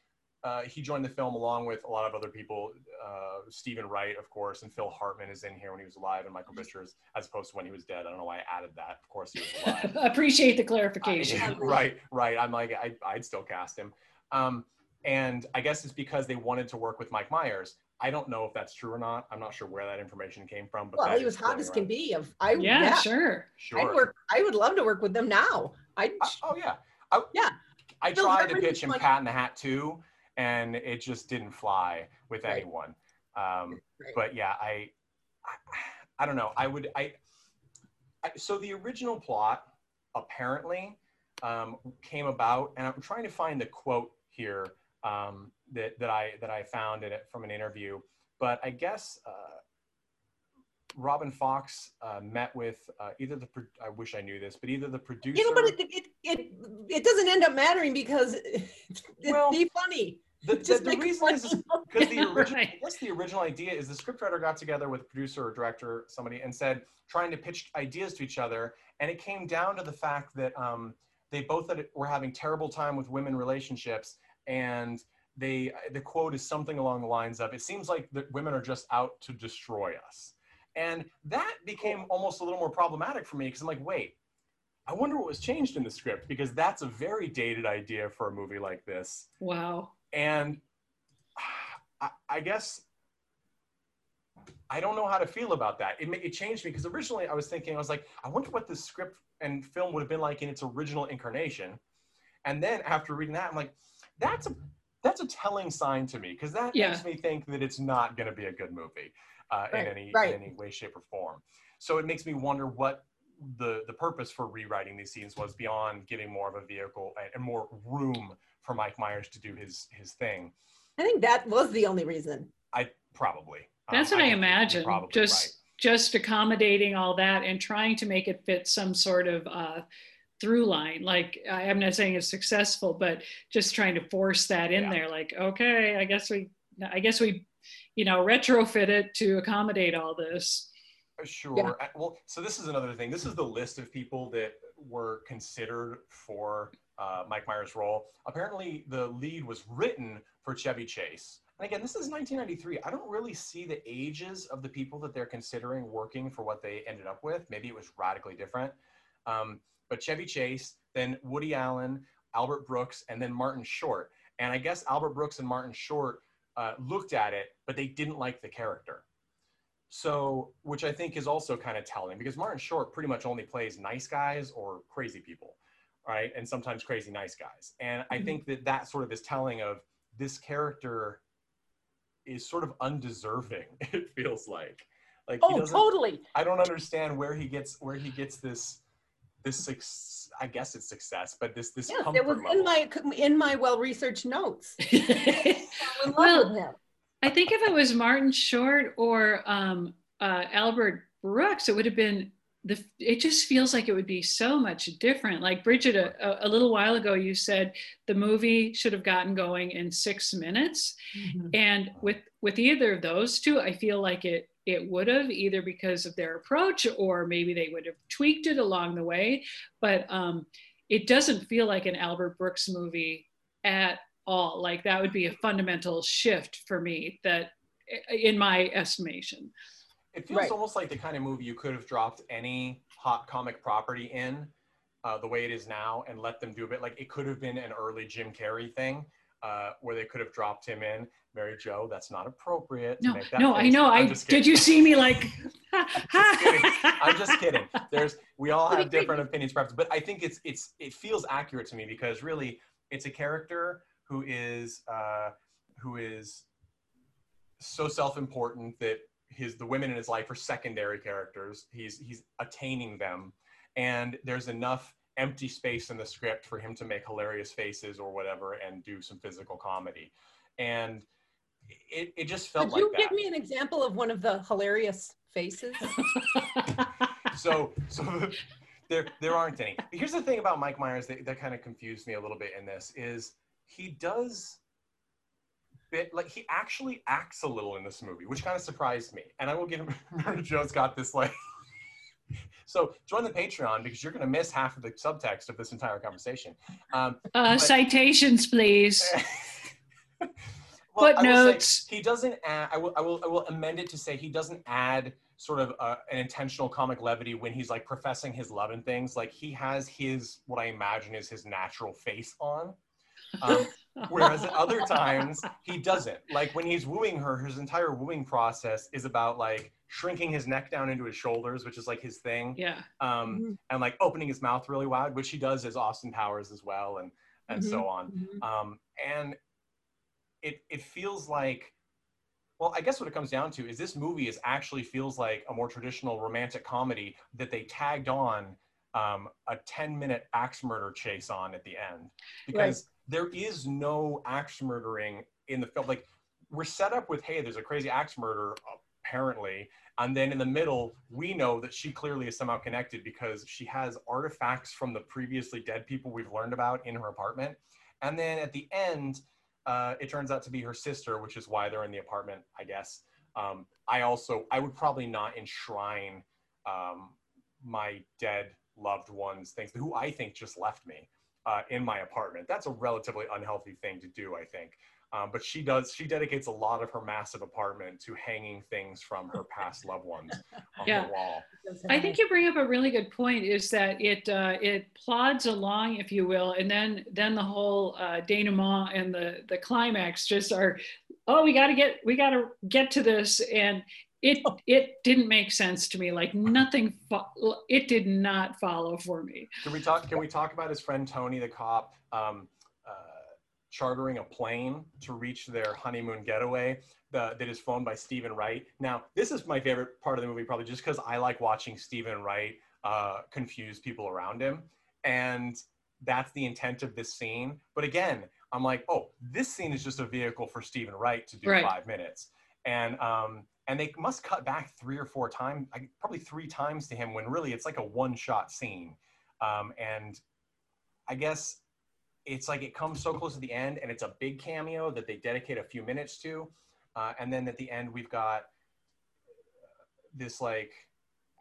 uh, he joined the film along with a lot of other people. Uh, Steven Wright, of course, and Phil Hartman is in here when he was alive, and Michael Richards, as opposed to when he was dead. I don't know why I added that. Of course, he was alive. Appreciate the I- clarification. right, right. I'm like, I, I'd still cast him. Um, and I guess it's because they wanted to work with Mike Myers. I don't know if that's true or not. I'm not sure where that information came from. But Well, that he was hot floating as can be. Of I yeah, yeah. sure. Sure. I'd work. I would love to work with them now. I Uh, oh yeah. I, Yeah. I Phil tried to pitch him like- Cat in the Hat too, and it just didn't fly with Right. anyone. Um, Right. But yeah, I, I, I don't know. I would. I, I. So the original plot apparently um, came about, and I'm trying to find the quote here um, that that I that I found in it from an interview. But I guess. Uh, Robin Fox uh, met with uh, either the. pro- I wish I knew this, but either the producer. you know, but it it, it it doesn't end up mattering because it's Well, be funny. the, the, the reason is because the original, Right. I guess the original idea is the scriptwriter got together with a producer or director, somebody, and said trying to pitch ideas to each other, and it came down to the fact that um, they both had, were having terrible time with women relationships, and they the quote is something along the lines of, "It seems like the women are just out to destroy us," and that became almost a little more problematic for me because I'm like, wait. I wonder what was changed in the script because that's a very dated idea for a movie like this Wow. and I, I guess I don't know how to feel about that. It, it changed me because originally I was thinking, I was like, I wonder what the script and film would have been like in its original incarnation. And then after reading that, I'm like, that's a that's a telling sign to me because that Yeah. makes me think that it's not going to be a good movie uh, Right, in any right. in any way, shape, or form. So it makes me wonder what the the purpose for rewriting these scenes was beyond giving more of a vehicle and, and more room for Mike Myers to do his his thing. I think that was the only reason. I probably. That's Um, what I, think you're- you're imagine. probably Just right. just accommodating all that and trying to make it fit some sort of uh, through line. Like I- I'm not saying it's successful, but just trying to force that in Yeah. there. Like, okay, I guess we, I guess we, you know, retrofit it to accommodate all this. Sure. Uh, Well, so this is another thing. This is the list of people that were considered for uh, Mike Myers' role. Apparently, the lead was written for Chevy Chase. And again, this is 1993. I don't really see the ages of the people that they're considering working for what they ended up with. Maybe it was radically different. Um, but Chevy Chase, then Woody Allen, Albert Brooks, and then Martin Short. And I guess Albert Brooks and Martin Short uh, looked at it, but they didn't like the character. So, which I think is also kind of telling because Martin Short pretty much only plays nice guys or crazy people, right? And sometimes crazy nice guys. And I Mhm. think that that sort of is telling of this character is sort of undeserving. It feels like, like Oh, totally. I don't understand where he gets where he gets this this suc- I guess it's success, but this this Yes, comfort it was level. in my in my well-researched notes. I in love Well, with him. think if it was Martin Short or um, uh, Albert Brooks, it would have been the. It just feels like it would be so much different. Like Bridget, a, a- little while ago, you said the movie should have gotten going in six minutes. and with with either of those two i feel like it it would have either because of their approach or maybe they would have tweaked it along the way but um it doesn't feel like an albert brooks movie at all like that would be a fundamental shift for me that in my estimation It feels Right. almost like the kind of movie you could have dropped any hot comic property in, uh, the way it is now, and let them do a bit. Like it could have been an early Jim Carrey thing, uh, where they could have dropped him in. Mary Jo, that's not appropriate. to no make that no i know i I'm just did you see me like kidding. I'm just kidding. There's we all have different opinions, perhaps, but I think it's it's it feels accurate to me because really it's a character who is uh, who is so self-important that his the women in his life are secondary characters. He's he's attaining them, and there's enough empty space in the script for him to make hilarious faces or whatever and do some physical comedy, and it, it just felt Could like you that. give me an example of one of the hilarious faces? so so there there aren't any here's the thing about mike myers that, that kind of confused me a little bit in this is he does bit like he actually acts a little in this movie which kind of surprised me and i will give him joe's got this like so join the patreon because you're going to miss half of the subtext of this entire conversation um, uh, But- citations please Well, Footnotes. He doesn't add. I will. I will. I will amend it to say he doesn't add sort of uh, an intentional comic levity when he's like professing his love and things. Like he has his what I imagine is his natural face on. Um, whereas at other times he doesn't. Like when he's wooing her, his entire wooing process is about like shrinking his neck down into his shoulders, which is like his thing yeah um, Mhm, and like opening his mouth really wide, which he does as Austin Powers as well, and and Mhm. so on. mhm. Um, and it it feels like, well, I guess what it comes down to is this movie is actually feels like a more traditional romantic comedy that they tagged on um, a ten minute axe murder chase on at the end because there is no axe murdering in the film. Like we're set up with, hey, there's a crazy axe murder apparently, and then in the middle, we know that she clearly is somehow connected because she has artifacts from the previously dead people we've learned about in her apartment. And then at the end, uh, it turns out to be her sister, which is why they're in the apartment, I guess. Um, I also, I would probably not enshrine um, my dead loved ones, things who I think just left me uh, in my apartment. That's a relatively unhealthy thing to do, I think. Um, but she does, she dedicates a lot of her massive apartment to hanging things from her past loved ones on Yeah. the wall. I think you bring up a really good point. Is that it? Uh, it plods along, if you will, and then then the whole uh, denouement and the the climax just are, oh, we got to get we got to get to this, and it it didn't make sense to me. Like nothing. Fo- it did not follow for me. Can we talk? Can we talk about his friend Tony, the cop, um, uh, chartering a plane to reach their honeymoon getaway the, that is flown by Steven Wright? Now, this is my favorite part of the movie, probably just because I like watching Steven Wright uh, confuse people around him, and that's the intent of this scene. But again, I'm like, oh, this scene is just a vehicle for Steven Wright to do Right. five minutes, and um, and they must cut back three or four times, like, probably three times to him when really it's like a one-shot scene, um, and I guess it's like it comes so close to the end, and it's a big cameo that they dedicate a few minutes to, uh, and then at the end we've got this like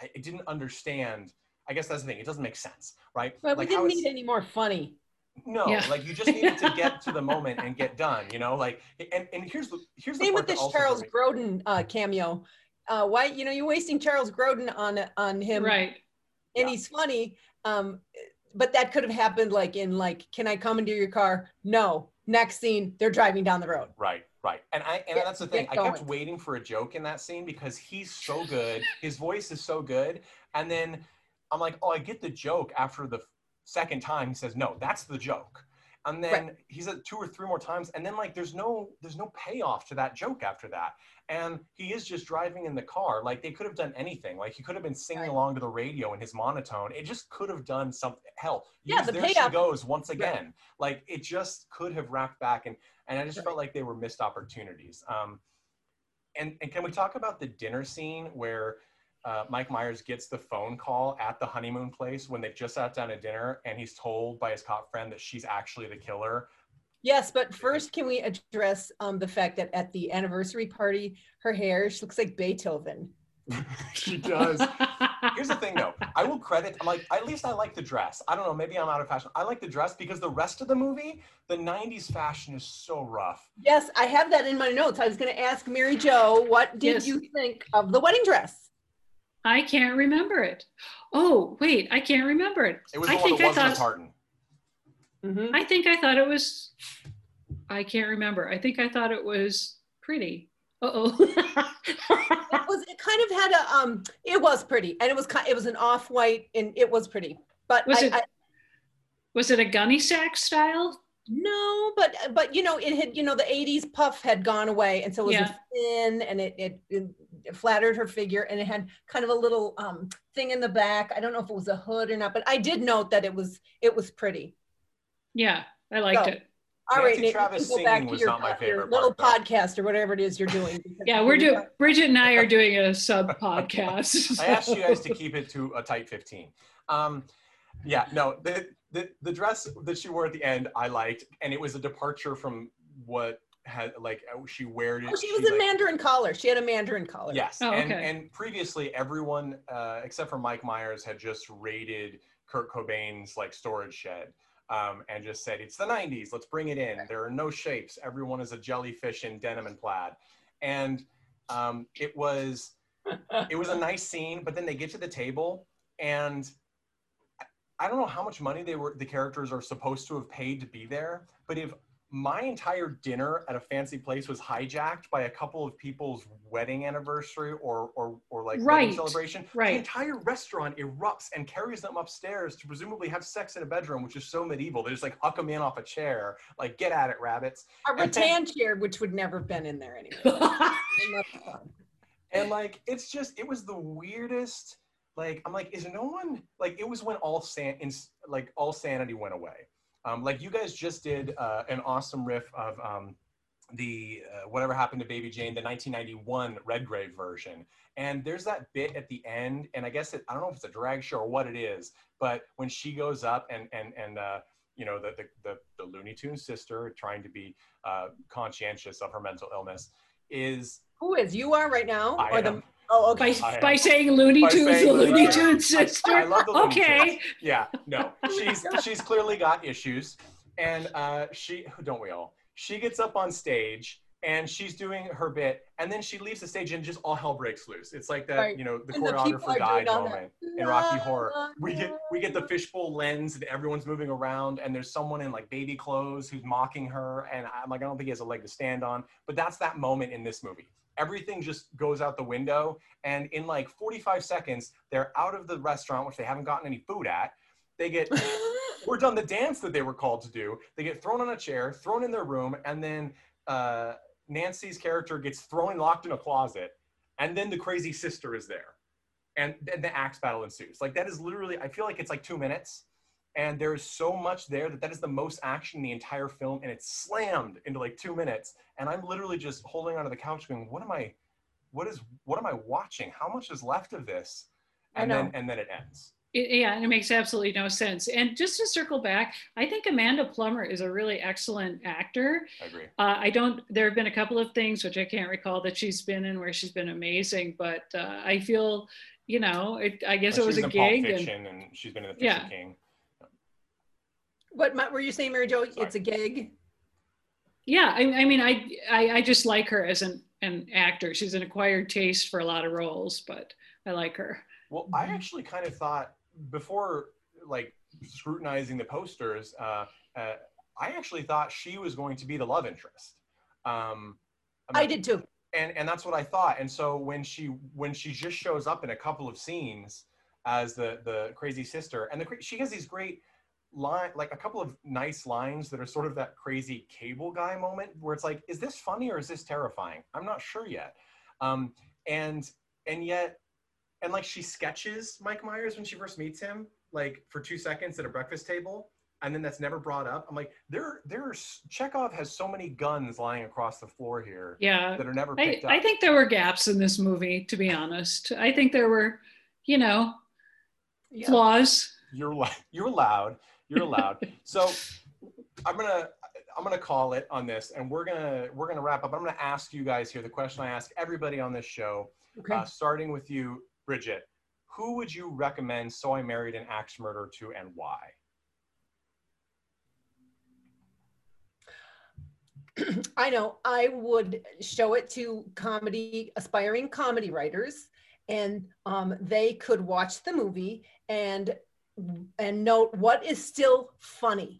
I I didn't understand. I guess that's the thing. It doesn't make sense, right? But like we didn't need any more funny. No, Yeah. like you just needed to get to the moment and get done, you know. Like, and, and here's the here's the Same part with this Charles Grodin uh, cameo. Uh, why, you know, you're wasting Charles Grodin on on him, Right. and Yeah. he's funny. Um, but that could have happened like in like, can I come into your car? No. Next scene, they're driving down the road. Right, right. And I and Get- that's the thing. I kept waiting for a joke in that scene because he's so good. His voice is so good. And then I'm like, oh, I get the joke after the second time. He says, no, that's the joke. And then he said two or three more times, and then like there's no there's no payoff to that joke after that. And he is just driving in the car. Like they could have done anything. Like he could have been singing Right. along to the radio in his monotone. It just could have done something. Hell, Yeah, the there she payoff- goes once again. Like it just could have wrapped back and and I just Right. felt like they were missed opportunities. Um, and and can we talk about the dinner scene where uh, Mike Myers gets the phone call at the honeymoon place when they've just sat down to dinner, and he's told by his cop friend that she's actually the killer. Yes, but first, can we address um, the fact that at the anniversary party, her hair she looks like Beethoven. she does. Here's the thing, though. I will credit. I'm like, at least I like the dress. I don't know. Maybe I'm out of fashion. I like the dress because the rest of the movie, the '90s fashion is so rough. Yes, I have that in my notes. I was going to ask Mary Jo, what did Yes. you think of the wedding dress? I can't remember it. Oh, wait, I can't remember it. It was I one think that I wasn't a thought tartan. Mhm. I think I thought it was I can't remember. I think I thought it was pretty. Uh-oh. It was it kind of had a um it was pretty and it was kind it was an off-white and it was pretty. But Was I, it- I was it a gunny sack style? no, but but you know it had you know the 80s puff had gone away and so it was Yeah. thin and it, it it flattered her figure and it had kind of a little um thing in the back. I don't know if it was a hood or not, but I did note that it was it was pretty. Yeah, I liked So- it. All right, Nancy Nate, you Travis go back to your, not my po- your little part, podcast or whatever it is you're doing. Yeah, we're doing Bridget and I are doing a sub podcast. I asked you guys to keep it to a tight 15. Um, yeah, no, the, the the dress that she wore at the end I liked, and it was a departure from what had like uh, she wore it. Oh, she was a like- Mandarin collar. She had a Mandarin collar. Yes, Oh, and okay. and previously everyone uh, except for Mike Myers had just raided Kurt Cobain's like storage shed. Um, and just said it's the 90s let's bring it in there are no shapes everyone is a jellyfish in denim and plaid and um, it was it was a nice scene but then they get to the table and I- i don't know how much money they were the characters are supposed to have paid to be there but if my entire dinner at a fancy place was hijacked by a couple of people's wedding anniversary or or, or like wedding Right, celebration. The entire restaurant erupts and carries them upstairs to presumably have sex in a bedroom which is so medieval. They just like huck them in off a chair. Like get at it rabbits. A rattan chair, which would never have been in there anyway. And like it's just it was the weirdest like i'm like is no one like it was when all san in, like all sanity went away um like you guys just did uh, an awesome riff of um the uh, whatever happened to baby jane the 1991 redgrave version and there's that bit at the end and i guess it, i don't know if it's a drag show or what it is but when she goes up and and and uh you know the the the, the looney tunes sister trying to be uh conscientious of her mental illness is Who is you are right now? I or the am. Oh okay. by, by saying Looney By Tunes, saying the Looney Looney Tunes. Tunes I- sister. I love the Looney okay. Tunes. Yeah, no, she's she's clearly got issues, and uh, she don't we all? She gets up on stage and she's doing her bit, and then she leaves the stage and just all hell breaks loose. It's like that, Right. you know, the And choreographer are died moment that. in Rocky Horror. We get we get the fishbowl lens, and everyone's moving around, and there's someone in like baby clothes who's mocking her, and I'm like, I don't think he has a leg to stand on. But that's that moment in this movie. Everything just goes out the window. And in like 45 seconds, they're out of the restaurant, which they haven't gotten any food at. They get we're done the dance that they were called to do. They get thrown on a chair, thrown in their room, and then uh, Nancy's character gets thrown locked in a closet, and then the crazy sister is there, and then the axe battle ensues. Like that is literally, I feel like it's like two minutes, and there is so much there that that is the most action in the entire film, and it's slammed into like two minutes, and I'm literally just holding onto the couch, going, "What am I? What is? What am I watching? How much is left of this?" And then and then it ends. It, yeah, and it makes absolutely no sense. And just to circle back, I think Amanda Plummer is a really excellent actor. I agree. Uh, I don't. There have been a couple of things which I can't recall that she's been in where she's been amazing, but uh, I feel, you know, it, I guess it was a in Pulp gig. And, Fiction, and, she's been in the Fisher Yeah. King. What ma- were you saying, Mary Jo? Sorry. It's a gig. yeah, I, I mean, I, I I just like her as an an actor. She's an acquired taste for a lot of roles, but I like her. Well, I actually kind of thought before, like scrutinizing the posters, uh, uh, I actually thought she was going to be the love interest. Um, I'm I did too. and and that's what I thought. And so when she when she just shows up in a couple of scenes as the the crazy sister, and the she has these great line like a couple of nice lines that are sort of that crazy cable guy moment where it's like, is this funny or is this terrifying? I'm not sure yet. Um, and and yet and like she sketches Mike Myers when she first meets him, like for two seconds at a breakfast table. And then that's never brought up. I'm like, there, there's Chekhov has so many guns lying across the floor here Yeah, that are never I, picked up. I think there were gaps in this movie, to be honest. I think there were, you know, Yeah. flaws. you're you're allowed. You're allowed. so I'm gonna I'm gonna call it on this, and we're gonna we're gonna wrap up. I'm gonna ask you guys here the question I ask everybody on this show, Okay. uh, starting with you, Bridget. Who would you recommend So I Married an Axe Murderer" to, and why? I know. I would show it to comedy, aspiring comedy writers, and um, they could watch the movie and and note what is still funny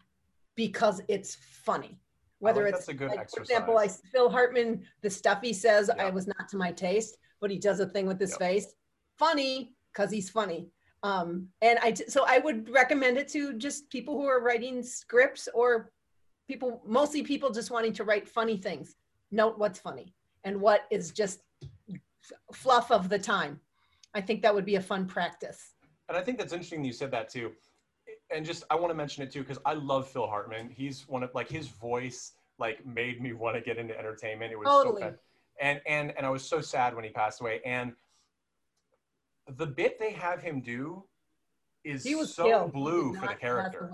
because it's funny. Whether like it's that's a good like, for example, I. Phil Hartman, the stuff he says, Yeah. I was not to my taste, but he does a thing with his Yep. face, funny because he's funny. Um, and I so I would recommend it to just people who are writing scripts or people, mostly people just wanting to write funny things. Note what's funny and what is just fluff of the time. I think that would be a fun practice. And I think that's interesting that you said that too. And just I want to mention it too because I love Phil Hartman. He's one of like his voice like made me want to get into entertainment. It was Totally. so fun. And and and I was so sad when he passed away. And the bit they have him do is He was so killed. Blue for the character.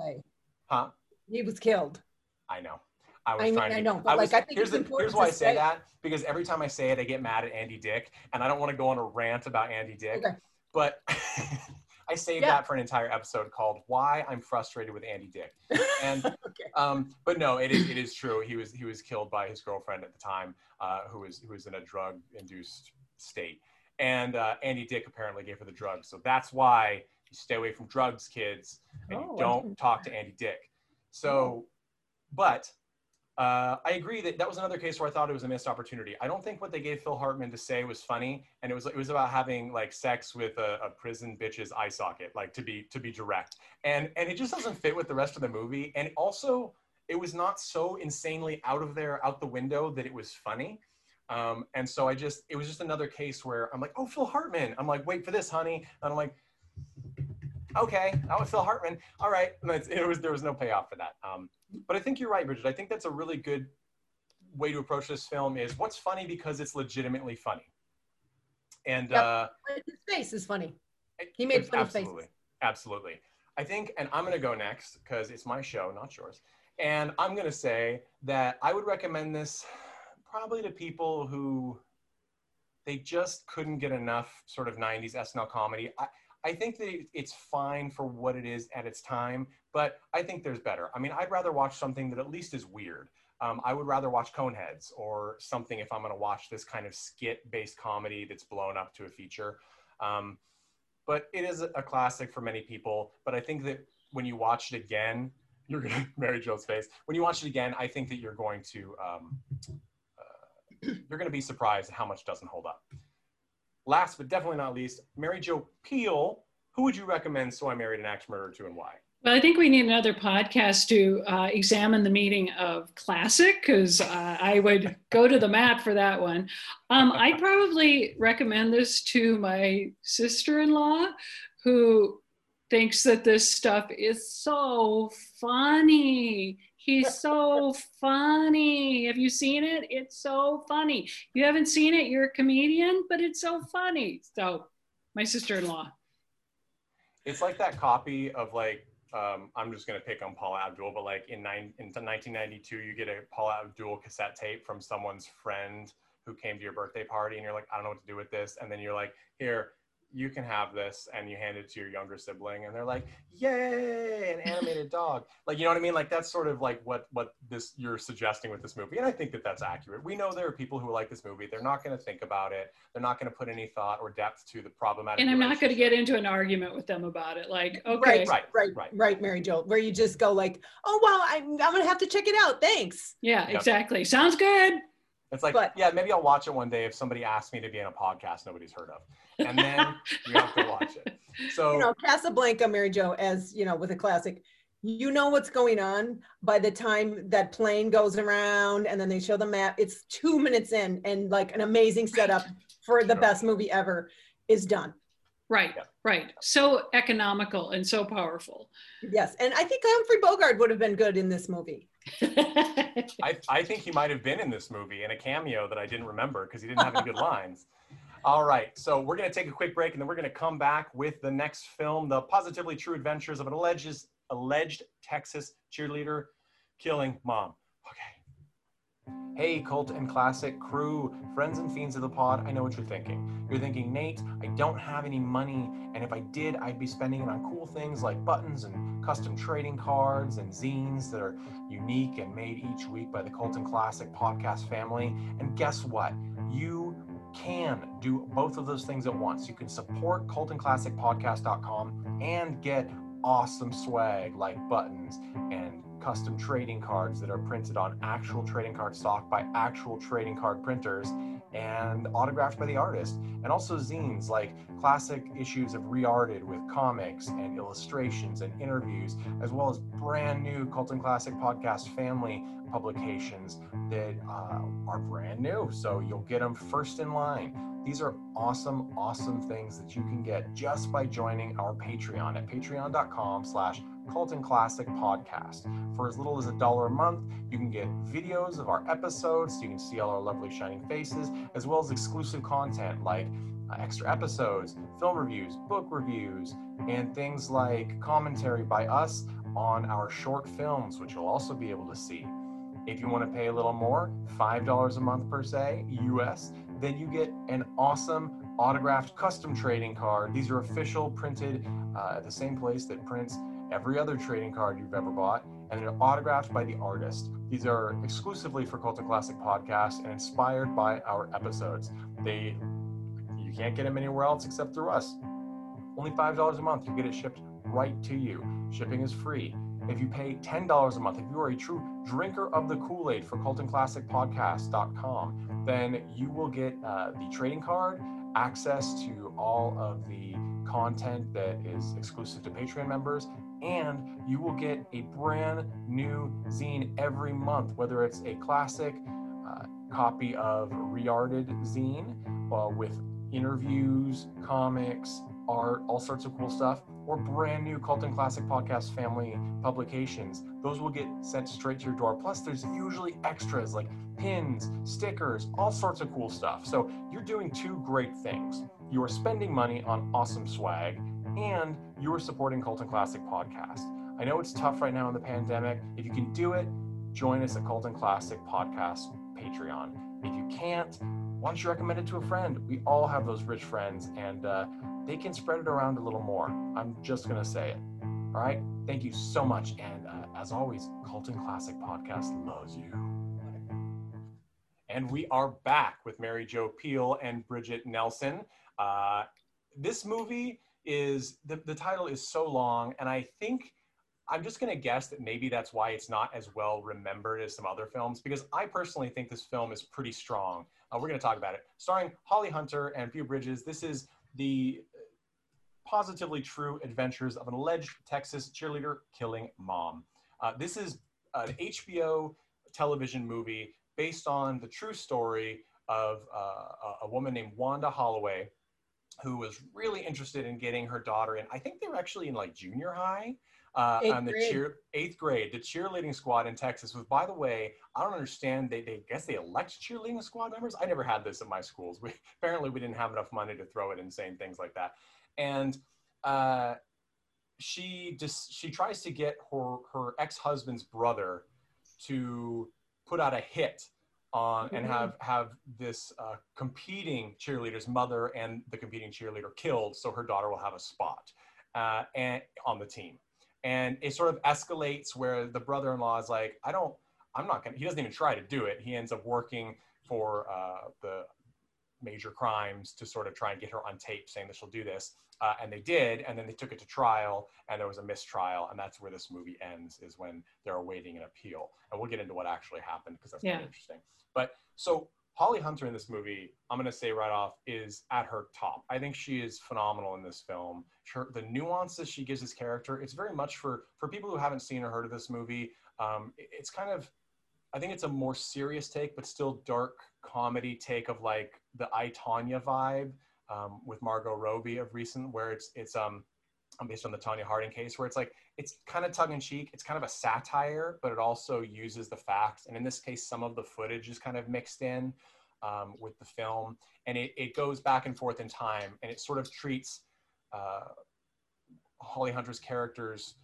Huh? He was killed. I know. I was I mean, trying to. I know, but, was, like, I think here's it's the, here's why I say say- that because every time I say it, I get mad at Andy Dick, and I don't want to go on a rant about Andy Dick. Okay. But I saved Yeah. that for an entire episode called "Why I'm Frustrated with Andy Dick." And okay. um, but no, it is it is true. He was he was killed by his girlfriend at the time, uh, who was who was in a drug induced state, and uh, Andy Dick apparently gave her the drugs. So that's why you stay away from drugs, kids, and Oh, you don't talk to Andy Dick. So, but uh, I agree that that was another case where I thought it was a missed opportunity. I don't think what they gave Phil Hartman to say was funny, and it was it was about having like sex with a, a prison bitch's eye socket, like to be to be direct, and and it just doesn't fit with the rest of the movie. And also, it was not so insanely out of there, out the window that it was funny. Um, and so I just it was just another case where I'm like, oh Phil Hartman. I'm like, wait for this, honey, and I'm like. Okay, that was Phil Hartman. All right, it was there was no payoff for that. Um, but I think you're right, Bridget. I think that's a really good way to approach this film. Is what's funny because it's legitimately funny, and Yep. uh, His face is funny. He made funny faces. absolutely, absolutely. I think, and I'm going to go next because it's my show, not yours. And I'm going to say that I would recommend this probably to people who they just couldn't get enough sort of 90s SNL comedy. I, I think that it's fine for what it is at its time, but I think there's better. I mean, I'd rather watch something that at least is weird. Um, I would rather watch Coneheads or something if I'm going to watch this kind of skit-based comedy that's blown up to a feature. Um, but it is a classic for many people. But I think that when you watch it again, you're gonna Mary Jo's face. When you watch it again, I think that you're going to um, uh, you're going to be surprised at how much doesn't hold up. Last but definitely not least, Mary Jo Pehl. Who would you recommend So I Married an Axe Murderer to and why? Well, I think we need another podcast to uh, examine the meaning of classic because uh, I would go to the mat for that one. Um, I'd probably recommend this to my sister in law who thinks that this stuff is so funny. He's so funny. Have you seen it? It's so funny. You haven't seen it, you're a comedian, but it's so funny. So, my sister in law. It's like that copy of like um, I'm just gonna pick on Paula Abdul, but like in nine in 1992, you get a Paula Abdul cassette tape from someone's friend who came to your birthday party, and you're like, I don't know what to do with this, and then you're like, here, you can have this and you hand it to your younger sibling and they're like yay an animated dog like you know what i mean like that's sort of like what what this you're suggesting with this movie and i think that that's accurate we know there are people who like this movie they're not going to think about it they're not going to put any thought or depth to the problematic And I'm not going to get into an argument with them about it. Like, okay, Right, Right, right, right. right, Mary Jo, where you just go like, oh well I'm, I'm gonna have to check it out. Thanks. yeah, Yep. exactly. Sounds good. It's like but- yeah maybe i'll watch it one day if somebody asks me to be in a podcast nobody's heard of and then you have to watch it so You know, Casablanca, Mary Jo, as you know, with a classic, you know what's going on by the time that plane goes around and then they show the map. It's two minutes in, and like an amazing setup for the Sure. best movie ever is done. Right, Yep. right. So economical and so powerful. Yes, and I think Humphrey Bogart would have been good in this movie. I, I think he might have been in this movie in a cameo that I didn't remember because he didn't have any good lines. All right, so we're going to take a quick break and then we're going to come back with the next film, The Positively True Adventures of an Alleged, alleged Texas Cheerleader Killing Mom. Okay. Hey, Cult and Classic crew, friends and fiends of the pod, I know what you're thinking. You're thinking, Nate, I don't have any money, and if I did, I'd be spending it on cool things like buttons and custom trading cards and zines that are unique and made each week by the Colton and Classic podcast family. And guess what? You can do both of those things at once. You can support cultandclassicpodcast.com and get awesome swag like buttons and custom trading cards that are printed on actual trading card stock by actual trading card printers and autographed by the artist and also zines like classic issues of rearted with comics and illustrations and interviews as well as brand new Cult and Classic Podcast family publications that uh, are brand new. So you'll get them first in line. These are awesome, awesome things that you can get just by joining our Patreon at patreon.com slash Cult and Classic Podcast. For as little as a dollar a month, you can get videos of our episodes so you can see all our lovely shining faces, as well as exclusive content like uh, extra episodes, film reviews, book reviews, and things like commentary by us on our short films, which you'll also be able to see. If you want to pay a little more, $5 a month per se, US, then you get an awesome autographed custom trading card. These are official, printed uh, at the same place that prints every other trading card you've ever bought, and they're autographed by the artist. These are exclusively for Cult of Classic Podcast and inspired by our episodes. They you can't get them anywhere else except through us. Only $5 a month, you get it shipped right to you. Shipping is free. If you pay $10 a month, if you are a true drinker of the Kool Aid for CultandClassicPodcast.com, then you will get uh, the trading card, access to all of the content that is exclusive to Patreon members, and you will get a brand new zine every month, whether it's a classic uh, copy of Rearted zine uh, with interviews, comics, art, all sorts of cool stuff, or brand new Cult and Classic Podcast family publications. Those will get sent straight to your door. Plus, there's usually extras like pins, stickers, all sorts of cool stuff. So you're doing two great things. You are spending money on awesome swag, and you are supporting Cult and Classic Podcast. I know it's tough right now in the pandemic. If you can do it, join us at Cult and Classic Podcast Patreon. If you can't, why don't you recommend it to a friend? We all have those rich friends, and uh, they can spread it around a little more. I'm just going to say it. All right. Thank you so much. And uh, as always, Cult and Classic Podcast loves you. And we are back with Mary Jo Pehl and Bridget Nelson. Uh, this movie is the, the title is so long, and I think I'm just going to guess that maybe that's why it's not as well remembered as some other films because I personally think this film is pretty strong. Uh, we're going to talk about it. Starring Holly Hunter and Phoebe Bridges. This is the positively true adventures of an alleged Texas cheerleader killing mom. Uh, this is an HBO television movie based on the true story of uh, a woman named Wanda Holloway who was really interested in getting her daughter in. I think they were actually in like junior high. Uh, Eighth on the grade. cheer eighth grade, the cheerleading squad in Texas was, by the way, I don't understand. They, they guess they elect cheerleading squad members. I never had this at my schools. We apparently we didn't have enough money to throw at insane things like that. And uh, she just she tries to get her her ex husband's brother to put out a hit on and Mhm. have have this uh, competing cheerleader's mother and the competing cheerleader killed, so her daughter will have a spot uh, and on the team. And it sort of escalates where the brother-in-law is like, I don't, I'm not gonna. He doesn't even try to do it. He ends up working for uh, the major crimes to sort of try and get her on tape saying that she'll do this. Uh, and they did, and then they took it to trial, and there was a mistrial, and that's where this movie ends, is when they're awaiting an appeal. And we'll get into what actually happened because that's Yeah. pretty interesting. But so Holly Hunter in this movie, I'm going to say right off, is at her top. I think she is phenomenal in this film. Her, the nuances she gives this character, it's very much for for people who haven't seen or heard of this movie. Um, it- it's kind of, I think it's a more serious take, but still dark comedy take of like the I Tonya vibe um, with Margot Robbie of recent, where it's it's um based on the Tonya Harding case, where it's like it's kind of tongue in cheek. It's kind of a satire, but it also uses the facts. And in this case, some of the footage is kind of mixed in um, with the film, and it, it goes back and forth in time, and it sort of treats uh, Holly Hunter's characters.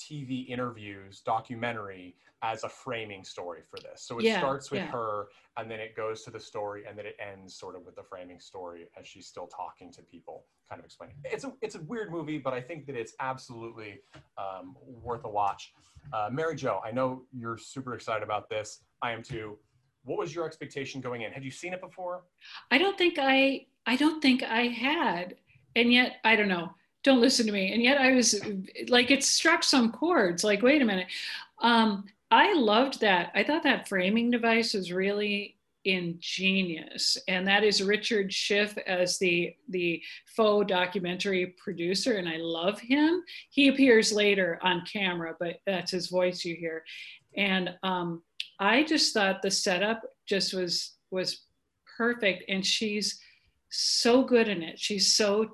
TV interviews, documentary as a framing story for this. So it Yeah, starts with yeah. her and then it goes to the story and then it ends sort of with the framing story as she's still talking to people, kind of explaining. It's a it's a weird movie, but I think that it's absolutely um, worth a watch. Uh, Mary Jo, I know you're super excited about this. I am too. What was your expectation going in? Had you seen it before? I don't think I I don't think I had. And yet I don't know. Don't listen to me. And yet I was like it struck some chords. Like wait a minute. Um I loved that. I thought that framing device was really ingenious and that is Richard Schiff as the the faux documentary producer and I love him. He appears later on camera but that's his voice you hear. And um I just thought the setup just was was perfect and she's so good in it she's so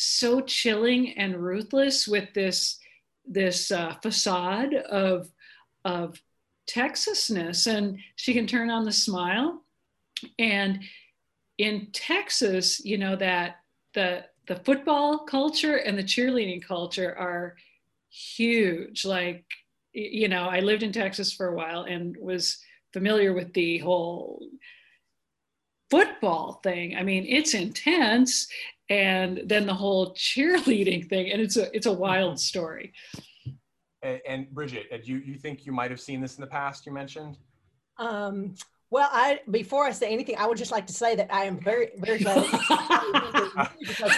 so chilling and ruthless with this this uh, facade of of texasness. And she can turn on the smile. And in texas you know that the the football culture and the cheerleading culture are huge. Like you know i lived in texas for a while and was familiar with the whole football thing. I mean, it's intense, and then the whole cheerleading thing, and it's a it's a wild story. And, and Bridget, uh, you you think you might have seen this in the past? You mentioned. Um, well, I before I say anything, I would just like to say that I am very, very glad. because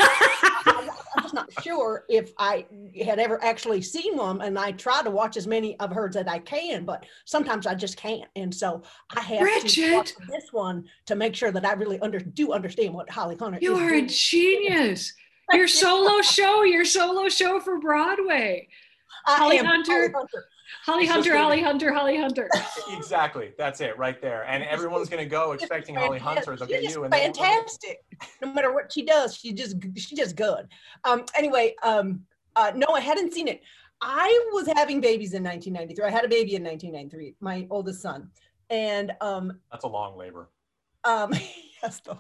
I'm I'm just not sure if I had ever actually seen one, and I try to watch as many of hers as I can, but sometimes I just can't, and so I have to watch this one to make sure that I really under do understand what Holly Hunter you is are a genius. Your solo show, your solo show for Broadway. I Holly am Hunter. Holly It's Hunter, Holly be- Hunter, Holly Hunter. Exactly. That's it right there. And everyone's going to go expecting Holly Hunter. They'll get you. And then- fantastic. No matter what she does, she just she just good. Um. Anyway. Um. Uh. No, I hadn't seen it. I was having babies in 1993. I had a baby in 1993. My oldest son, and um. That's a long labor. Um. yes. The,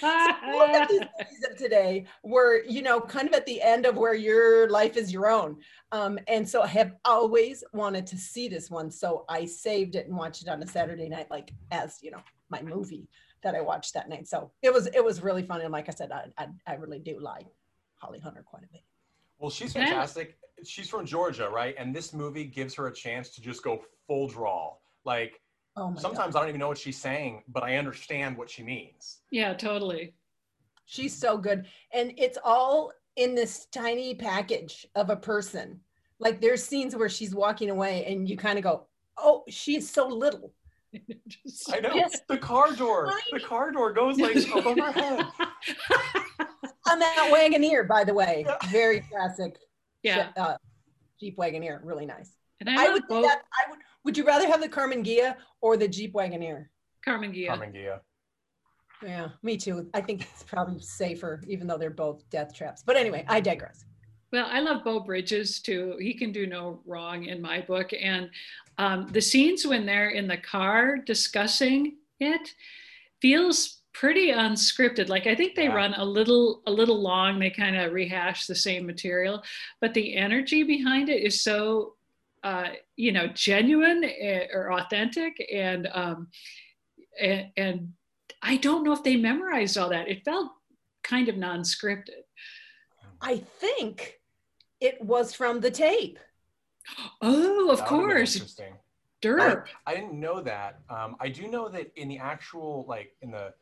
so look at these movies of today were you know kind of at the end of where your life is your own um, and so i have always wanted to see this one so i saved it and watched it on a saturday night like as you know my movie that i watched that night so it was it was really fun and like i said i, I, I really do like holly hunter quite a bit Well, she's Yeah. fantastic. She's from Georgia, right? And this movie gives her a chance to just go full draw. Like oh my sometimes God. I don't even know what she's saying, but I understand what she means. yeah, totally. she's so good and it's all in this tiny package of a person Like there's scenes where she's walking away and you kind of go, oh, she's so little. I know Yes. the car door. The car door goes like above her head. On that Wagoneer, by the way, very classic. yeah. Uh, Jeep Wagoneer, really nice. And I, I, would do both that. I would. Would you rather have the Karmann Ghia or the Jeep Wagoneer? Karmann Ghia. Karmann Ghia. Yeah, me too. I think it's probably safer, even though they're both death traps. But anyway, I digress. Well, I love Beau Bridges too. He can do no wrong in my book. And um, the scenes when they're in the car discussing it feels pretty unscripted. Like I think they Yeah. run a little a little long. They kind of rehash the same material, but the energy behind it is so uh, you know genuine eh, or authentic and um, and, and I don't know if they memorized all that. It felt kind of non-scripted. I think it was from the tape. Oh, of That course, Interesting. Derp. I didn't know that. Um, I do know that in the actual, like in the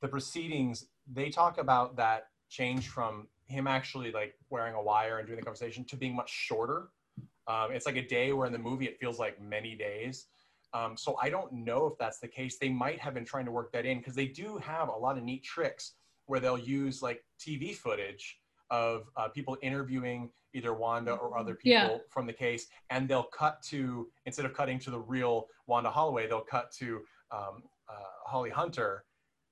the proceedings, they talk about that change from him actually like wearing a wire and doing the conversation to being much shorter. Um, it's like a day where in the movie it feels like many days. Um, so I don't know if that's the case. They might have been trying to work that in because they do have a lot of neat tricks where they'll use like TV footage of uh, people interviewing either Wanda or other people Yeah. from the case, and they'll cut to instead of cutting to the real Wanda Holloway, they'll cut to um, uh, Holly Hunter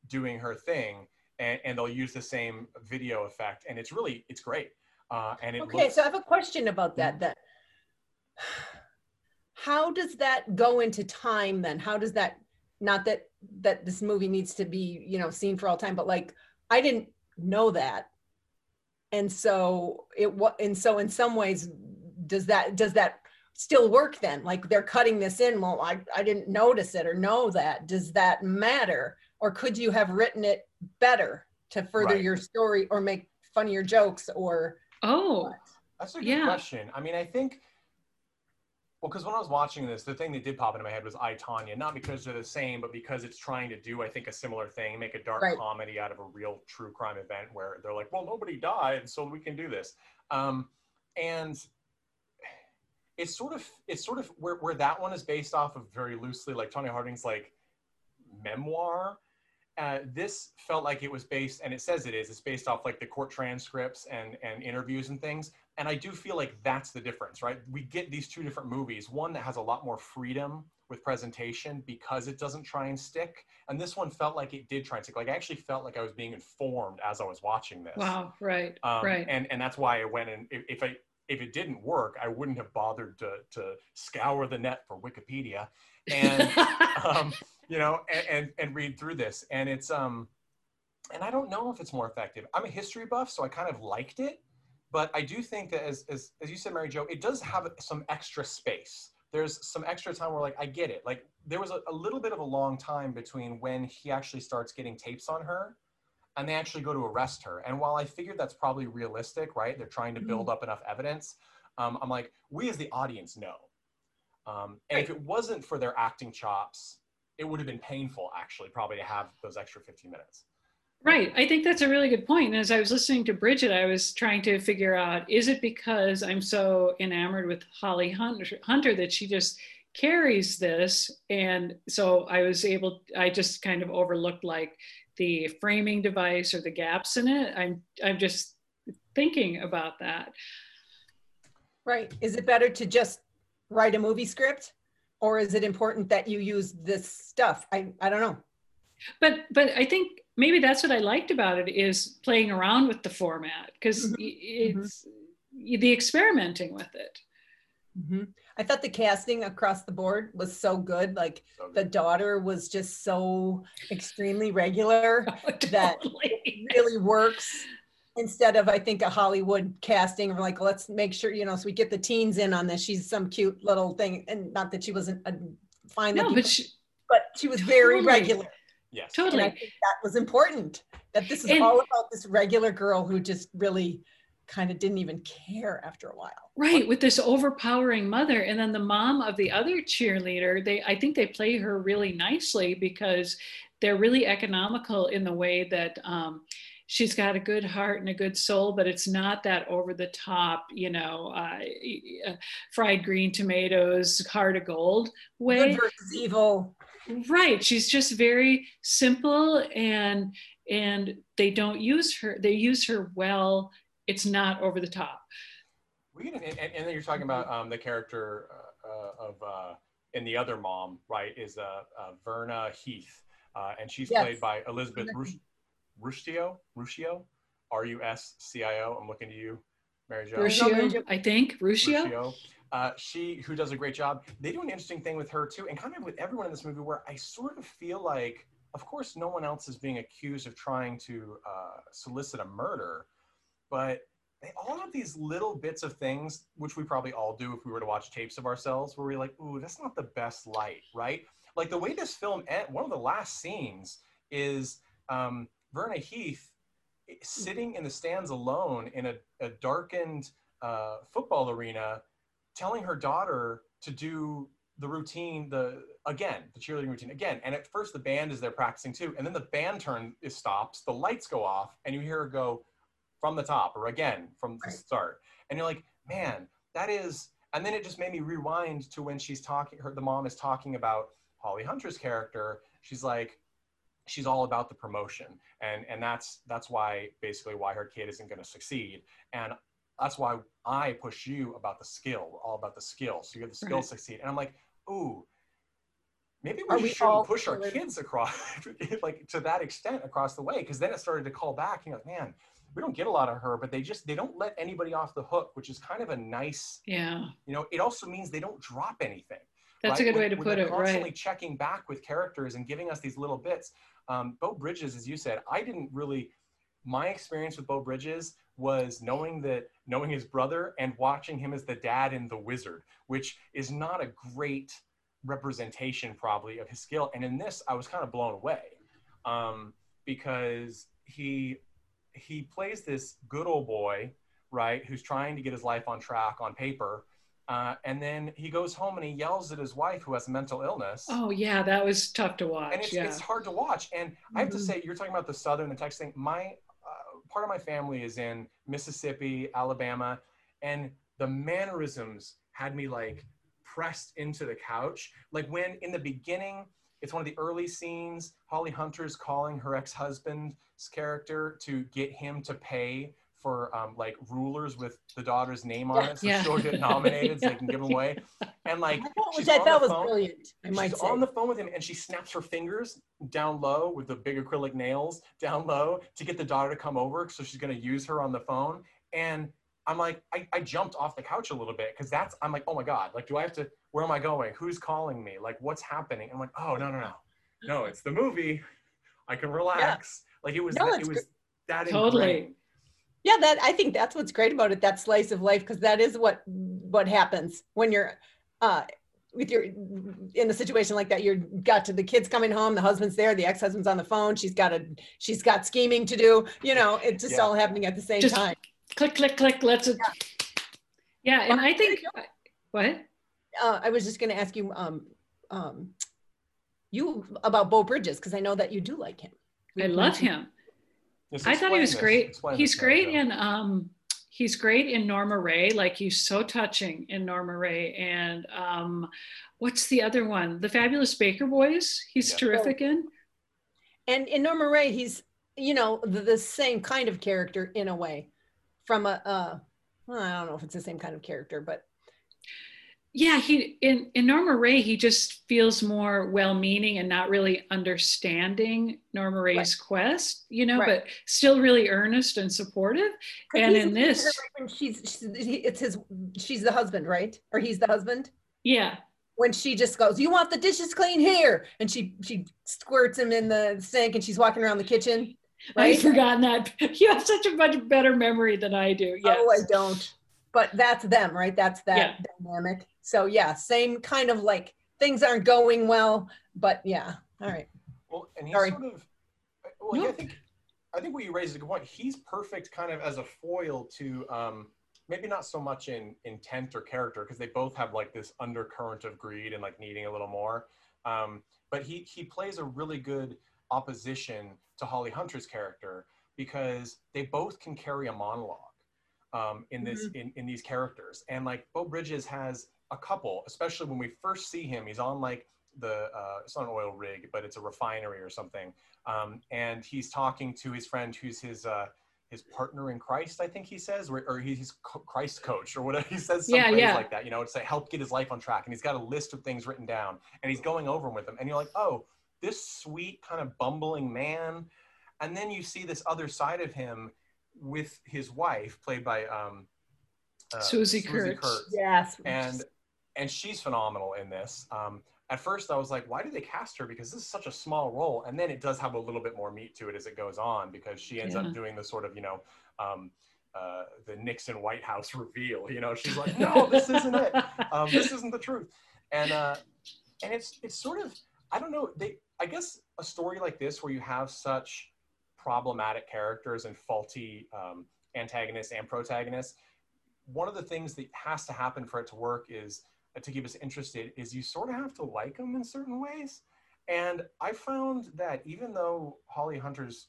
doing her thing, and, and they'll use the same video effect, and it's really it's great. Uh, and it Okay, looks, so I have a question about that. Then, how does that go into time? Then, how does that? Not that that this movie needs to be you know seen for all time, but like I didn't know that, and so it was. And so in some ways, does that does that still work then? Like they're cutting this in. Well, I I didn't notice it or know that. Does that matter? Or could you have written it better to further Right. your story or make funnier jokes or Oh, That's a good Yeah. question. I mean, I think, well, because when I was watching this, the thing that did pop into my head was I Tonya, not because they're the same, but because it's trying to do, I think, a similar thing, make a dark Right. comedy out of a real true crime event where they're like, well, nobody died, so we can do this. Um, and it's sort of, it's sort of where, where that one is based off of very loosely, like Tonya Harding's like memoir. Uh, this felt like it was based, and it says it is. It's based off like the court transcripts and and interviews and things. And I do feel like that's the difference, right? We get these two different movies. One that has a lot more freedom with presentation because it doesn't try and stick, and this one felt like it did try and stick. Like I actually felt like I was being informed as I was watching this. wow, right, Um, right. And and that's why I went and if, if I if it didn't work, I wouldn't have bothered to to scour the net for Wikipedia. And um, you know, and, and and read through this. And it's um, and I don't know if it's more effective. I'm a history buff, so I kind of liked it, but I do think that as as as you said, Mary Jo, it does have some extra space. There's some extra time where like I get it. Like there was a, a little bit of a long time between when he actually starts getting tapes on her and they actually go to arrest her. And while I figured that's probably realistic, right? They're trying to build up enough evidence. Um, I'm like, we as the audience know. Um, and if it wasn't for their acting chops, it would have been painful actually, probably to have those extra 15 minutes. Right. I think that's a really good point. And as I was listening to Bridget, I was trying to figure out is it because I'm so enamored with Holly Hunter, that she just carries this? And so I was able, I just kind of overlooked like the framing device or the gaps in it. I'm, I'm just thinking about that. Right. Is it better to just write a movie script or is it important that you use this stuff? I, I don't know. But, but I think maybe that's what I liked about it is playing around with the format because Mhm. it's the experimenting with it. Mhm. I thought the casting across the board was so good. Like So the daughter was just so extremely regular. That- Totally. really works instead of I think a Hollywood casting of like let's make sure you know so we get the teens in on this. She's some cute little thing, and not that she wasn't a fine No, looking, but but, she, she was very Totally. regular. Yes. And I think that was important. That this is And- all about this regular girl who just really kind of didn't even care after a while. Right, with this overpowering mother, and then the mom of the other cheerleader. They, I think, they play her really nicely because they're really economical in the way that um, she's got a good heart and a good soul, but it's not that over the top, you know, uh, uh, fried green tomatoes, heart of gold way. Good versus evil. Right. She's just very simple and and they don't use her. They use her well. It's not over the top. We get an, and, and then you're talking about um, the character uh, uh, of uh, in the other mom, right? Is uh, uh, Verna Heath, uh, and she's Yes. played by Elizabeth Ruscio, Ruscio, R U S C I O. I'm looking to you, Mary Jo. There's Mary Jo- Ruscio, I think. Ruscio. Uh, she who does a great job. They do an interesting thing with her too, and kind of with everyone in this movie, where I sort of feel like, of course, no one else is being accused of trying to uh, solicit a murder, but they all have these little bits of things, which we probably all do if we were to watch tapes of ourselves, where we're like, ooh, that's not the best light, right? Like the way this film, end, one of the last scenes is um, Verna Heath sitting in the stands alone in a, a darkened uh, football arena, telling her daughter to do the routine, the again, the cheerleading routine again. And at first, the band is there practicing too, and then the band turn is stops, the lights go off, and you hear her go from the top or again from the start, and you're like, man, that is. And then it just made me rewind to when she's talking. Her the mom is talking about Holly Hunter's character. She's like, she's all about the promotion and and that's that's why basically why her kid isn't going to succeed and that's why i push you about the skill all about the skill so you have the skill Right. succeed and i'm like ooh maybe we, we shouldn't push our kids across like to that extent across the way because then it started to call back you're like man we don't get a lot of her but they just they don't let anybody off the hook which is kind of a nice Yeah. you know it also means they don't drop anything That's a right? good way to when put they're it. Constantly Right. checking back with characters and giving us these little bits. Um, Beau Bridges, as you said, I didn't really. My experience with Beau Bridges was knowing that knowing his brother and watching him as the dad in The Wizard, which is not a great representation probably of his skill. And in this, I was kind of blown away um, because he he plays this good old boy, right, who's trying to get his life on track on paper. Uh, and then he goes home and he yells at his wife who has mental illness. Oh yeah, that was tough to watch. and it's, yeah. it's hard to watch. And I have to Mhm. say, you're talking about the Southern, the Texas thing. My part of my family is in Mississippi, Alabama, and the mannerisms had me like pressed into the couch. Like when in the beginning, it's one of the early scenes. Holly Hunter's calling her ex-husband's character to get him to pay for um, like rulers with the daughter's name on it, so Yeah. she'll get nominated, so they can give them away. And like, Which she's I thought the was phone. brilliant. I might she's say. on the phone with him and she snaps her fingers down low with the big acrylic nails down low to get the daughter to come over so she's going to use her on the phone and i'm like I, I jumped off the couch a little bit because that's i'm like oh my god like do i have to where am i going who's calling me like what's happening i'm like oh no no no no it's the movie i can relax like it was No, that, it's it was that Totally. ingrained. Yeah, that I think that's what's great about it. That slice of life, because that is what what happens when you're uh with your in a situation like that. You're got to the kids coming home, the husband's there, the ex-husband's on the phone. She's got a she's got scheming to do. You know, it's just Yeah. all happening at the same Just time. click, click, click. Let's. Yeah, and I think what? Uh, I was just going to ask you um um you about Beau Bridges because I know that you do like him. I love him. Just I thought he was this. great. Explain He's great Mary in um he's great in Norma Rae. Like he's so touching in Norma Rae. And um what's the other one? The Fabulous Baker Boys. He's Yeah. terrific in. And in Norma Ray, he's you know the, the same kind of character in a way, from a uh, well, I don't know if it's the same kind of character, but Yeah, he in in Norma Rae, he just feels more well-meaning and not really understanding Norma Rae's quest, you know, Right. but still really earnest and supportive And in looking at her this- when she's, she's it's his she's the husband, right? Or he's the husband. Yeah, When she just goes, "You want the dishes clean here," and she she squirts him in the sink, and she's walking around the kitchen. Right? I've forgotten that. You have such a much better memory than I do. Yes. Oh, I don't. But that's them, right? That's that Yeah. dynamic. So yeah, same kind of like things aren't going well, but yeah. All right. Well, and he's Sorry. sort of. Well, yeah, I think I think what you raised is a good point. He's perfect, kind of as a foil to um, maybe not so much in intent or character, because they both have like this undercurrent of greed and like needing a little more. Um, but he he plays a really good opposition to Holly Hunter's character because they both can carry a monologue um, in this in, in these characters. And like Beau Bridges has a couple, especially when we first see him. He's on like the uh, it's not an oil rig, but it's a refinery or something. Um, and he's talking to his friend who's his uh, his partner in Christ, I think he says, or, or he's co- Christ coach or whatever. He says some Yeah, yeah. like that, you know, to help get his life on track. And he's got a list of things written down, and he's going over them with them. And you're like, oh, this sweet kind of bumbling man. And then you see this other side of him with his wife, played by um, uh, Swoosie Kurtz. Yes. and and she's phenomenal in this. Um, at first, I was like, why did they cast her? Because this is such a small role, and then it does have a little bit more meat to it as it goes on because she ends Yeah. up doing the sort of you know um, uh, the Nixon White House reveal. You know, she's like, no, this isn't it. Um, this isn't the truth, and uh, and it's it's sort of I don't know. They I guess a story like this where you have such problematic characters and faulty um, antagonists and protagonists one of the things that has to happen for it to work is uh, to keep us interested is you sort of have to like them in certain ways. And i found that even though holly hunter's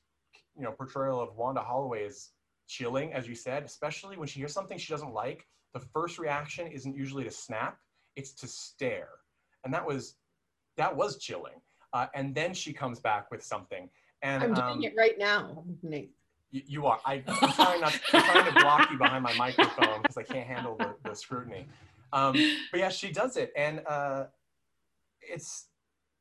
you know portrayal of wanda holloway is chilling as you said especially when she hears something she doesn't like the first reaction isn't usually to snap it's to stare. And that was that was chilling. Uh, and then she comes back with something and I'm doing um, it right now, Nate. you, you are. I, I'm trying not. I'm trying to block you behind my microphone because I can't handle the, the scrutiny. Um, but yeah, she does it, and uh, it's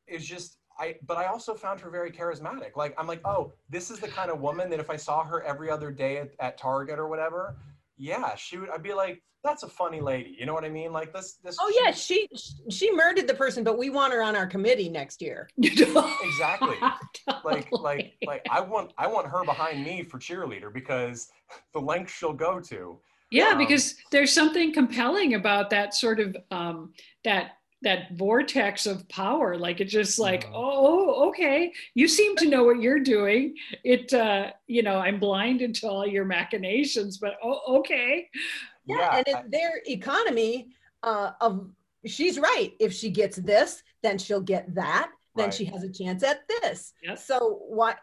it's just. I. But I also found her very charismatic. Like I'm like, oh, this is the kind of woman that if I saw her every other day at, at Target or whatever, yeah, she would. I'd be like, that's a funny lady. You know what I mean? Like this. This. Oh yeah, she she murdered the person, but we want her on our committee next year. Exactly. like like like I want I want her behind me for cheerleader because the length she'll go to. Yeah, Um, because there's something compelling about that sort of um, that that vortex of power. Like it's just like, oh, okay, you seem to know what you're doing. It, uh, you know, I'm blinded to all your machinations, but oh, okay. Yeah, and I- in their economy uh, of she's right. If she gets this, then she'll get that. Then Right. she has a chance at this. Yep. So why?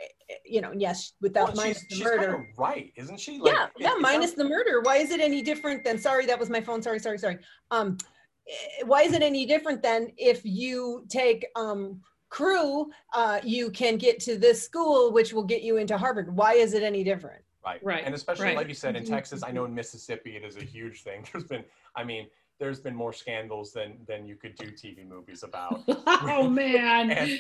You know, yes, without Well, minus she's, the she's murder. kind of right, isn't she? yeah, yeah, minus sounds- the murder. Why is it any different than? Sorry, that was my phone. Sorry, sorry, sorry. Um, why is it any different than if you take um crew? Uh, you can get to this school, which will get you into Harvard. Why is it any different? Right. Right, And especially right. like you said in Mhm, Texas, I know in Mississippi it is a huge thing. There's been, I mean, there's been more scandals than than you could do TV movies about oh man. and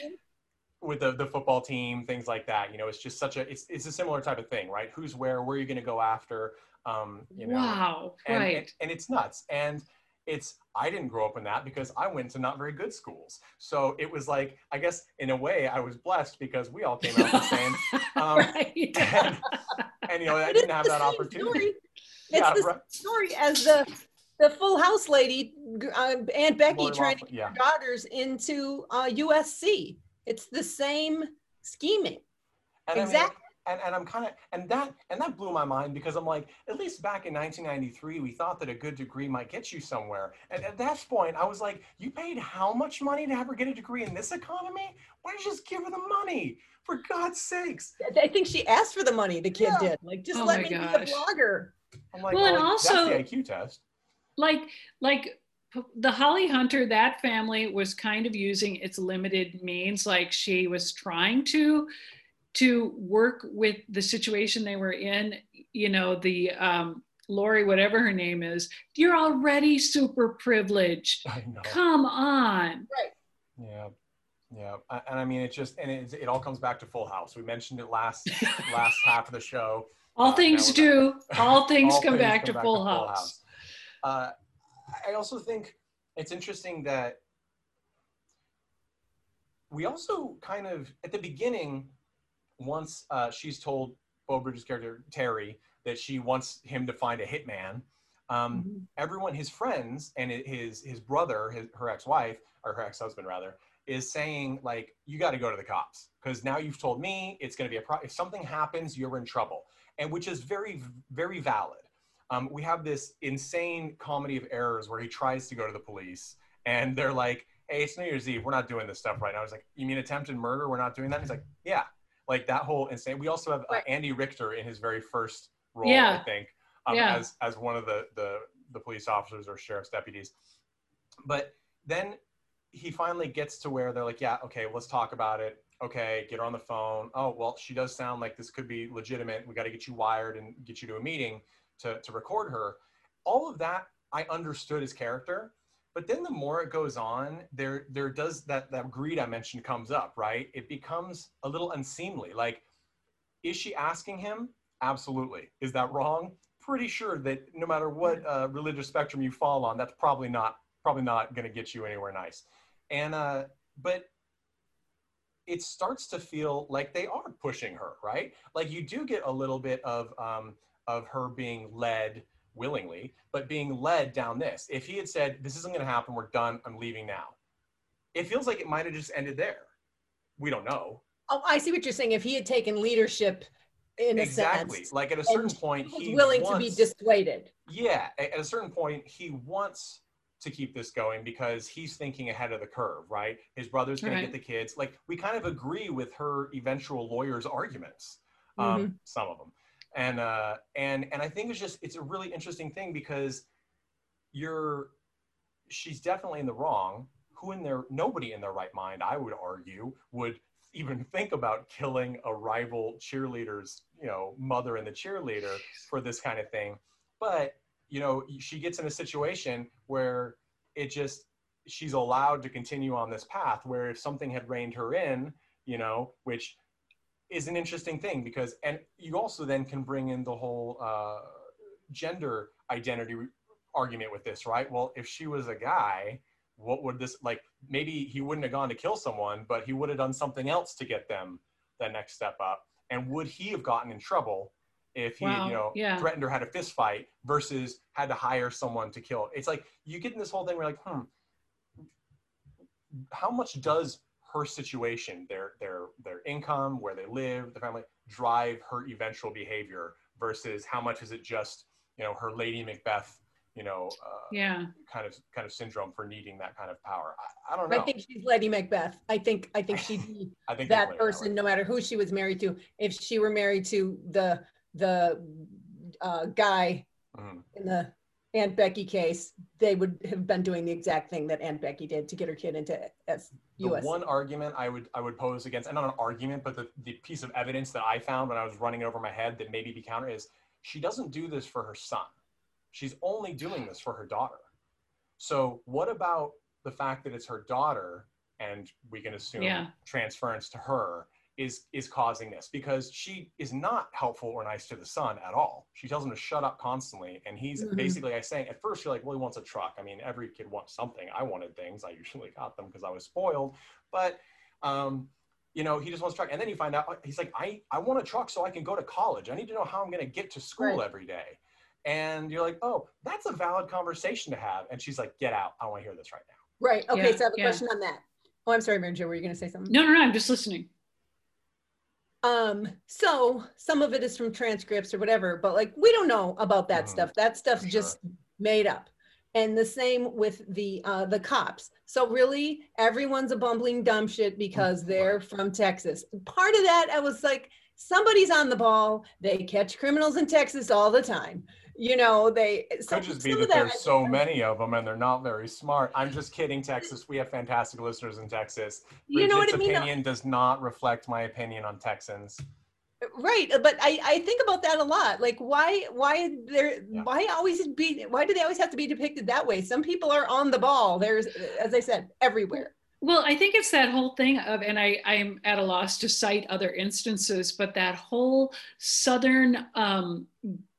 with the, the football team, things like that. You know, it's just such a it's it's a similar type of thing, right? Who's where, where are you gonna go after? Um, you know, wow. and, right. and, and it's nuts. And it's I didn't grow up in that because I went to not very good schools. So it was like, I guess in a way I was blessed because we all came out the same. Um, right. and, and you know, I didn't have that opportunity. story. It's Yeah, the right. story as the the Full House lady, uh, Aunt Becky, trying to get yeah. her daughters into uh, USC. It's the same scheming. And I mean, Exactly. And, and I'm kind of and that and that blew my mind because I'm like, at least back in 1993, we thought that a good degree might get you somewhere. And at that point, I was like, you paid how much money to have her get a degree in this economy? Why don't you just give her the money? For God's sakes! I think she asked for the money. The kid Yeah. did. Like, just Oh let me gosh. be a blogger. I'm like, Well, and well, also- that's the IQ test. like like the holly hunter that family was kind of using its limited means like she was trying to to work with the situation they were in you know the um lori whatever her name is you're already super privileged I know. come on Right. Yeah, yeah, and I mean, it just and it, it all comes back to Full House. We mentioned it last last half of the show. all Uh, things do all things All come things back to full house, Uh, I also think it's interesting that we also kind of at the beginning, once uh, she's told Beau Bridges' character Terry that she wants him to find a hitman. Um, Mm-hmm. everyone, his friends and his his brother, his, her ex-wife or her ex-husband rather, is saying like, "You got to go to the cops because now you've told me it's going to be a pro. If something happens, you're in trouble," and which is very very valid. Um, we have this insane comedy of errors where he tries to go to the police and they're like, "Hey, it's New Year's Eve. We're not doing this stuff right now." He's like, "You mean attempted murder? We're not doing that." He's like, "Yeah." Like that whole insane. We also have uh, Andy Richter in his very first role, Yeah. I think, um, Yeah. as as one of the the the police officers or sheriff's deputies. But then he finally gets to where they're like, yeah, okay, let's talk about it. Okay, get her on the phone. Oh, well, she does sound like this could be legitimate. We got to get you wired and get you to a meeting to, to record her. All of that I understood his character. But then the more it goes on, there there does that that greed I mentioned comes up, right? It becomes a little unseemly. Like, is she asking him? Absolutely. Is that wrong? Pretty sure that no matter what uh, religious spectrum you fall on, that's probably not probably not going to get you anywhere nice. And uh, but it starts to feel like they are pushing her, right? Like you do get a little bit of um, of her being led willingly, but being led down this. If he had said, "This isn't going to happen. We're done. I'm leaving now," it feels like it might have just ended there. We don't know Oh, I see what you're saying. If he had taken leadership in exactly. a sense, Like at a certain point, he was he willing to be dissuaded. Yeah, at a certain point, he wants to keep this going because he's thinking ahead of the curve, right? His brother's going Right. to get the kids. Like we kind of agree with her eventual lawyer's arguments, um, some of them, and uh, and and I think it's just it's a really interesting thing because you're she's definitely in the wrong. Who in their nobody in their right mind, I would argue, would even think about killing a rival cheerleader's you know mother and the cheerleader for this kind of thing but you know she gets in a situation where it just she's allowed to continue on this path where if something had reined her in you know which is an interesting thing because and you also then can bring in the whole uh, gender identity argument with this right? Well if she was a guy what would this like maybe he wouldn't have gone to kill someone but he would have done something else to get them the next step up. And would he have gotten in trouble if he Wow, you know yeah. threatened or had a fist fight versus had to hire someone to kill? It's like you get in this whole thing where like hmm how much does her situation their their their income where they live the family drive her eventual behavior versus how much is it just you know her lady macbeth you know uh, Yeah. kind of kind of syndrome for needing that kind of power i, I don't know I think she's Lady Macbeth. I think I think she'd be I think that person, no matter who she was married to. If she were married to the the uh, guy Mhm. in the Aunt Becky case, they would have been doing the exact thing that Aunt Becky did to get her kid into S- the US. one argument I would I would pose against, and not an argument, but the, the piece of evidence that I found when I was running it over my head that maybe be counter is she doesn't do this for her son. She's only doing this for her daughter. So what about the fact that it's her daughter, and we can assume Yeah. transference to her is is causing this because she is not helpful or nice to the son at all. She tells him to shut up constantly, and he's Mhm. basically I saying at first you're like, well, he wants a truck. I mean, every kid wants something. I wanted things. I usually got them because I was spoiled, but um, you know, he just wants a truck. And then you find out he's like, I I want a truck so I can go to college. I need to know how I'm going to get to school Right. every day. And you're like, oh, that's a valid conversation to have. And she's like, get out. I don't want to hear this right now. right. Okay. Yeah, so I have a yeah. question on that. Oh, I'm sorry, Mary Jo. Were you going to say something? No, no, no. I'm just listening. Um, so some of it is from transcripts or whatever, but like we don't know about that Mhm. stuff. That stuff's For just made up. And the same with the uh the cops. So really everyone's a bumbling dumb shit because Mm, they're from Texas. Part of that I was like somebody's on the ball. They catch criminals in Texas all the time. You know, they eh, so Could just be that there's so think- many of them and they're not very smart. I'm just kidding, Texas. We have fantastic listeners in Texas. You know what I mean? opinion does not reflect my opinion on Texans. Eh, right eh, but i i think about that a lot like why why there Yeah. why always be why do they always have to be depicted that way some people are on the ball there's as i said everywhere Well, I think it's that whole thing of, and I, I'm at a loss to cite other instances, but that whole Southern um,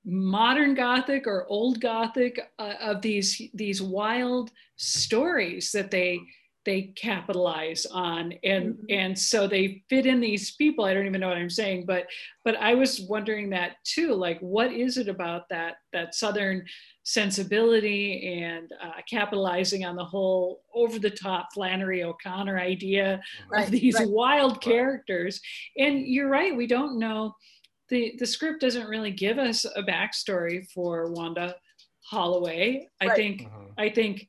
modern Gothic or old Gothic uh, of these these wild stories that they they capitalize on, and Mhm. and so they fit in these people. I don't even know what I'm saying, but but I was wondering that too. Like, what is it about that that Southern sensibility and uh, capitalizing on the whole over the top Flannery O'Connor idea Right, of these right. wild characters. And you're right, we don't know. The, the script doesn't really give us a backstory for Wanda Holloway. I Right. think Mhm. I think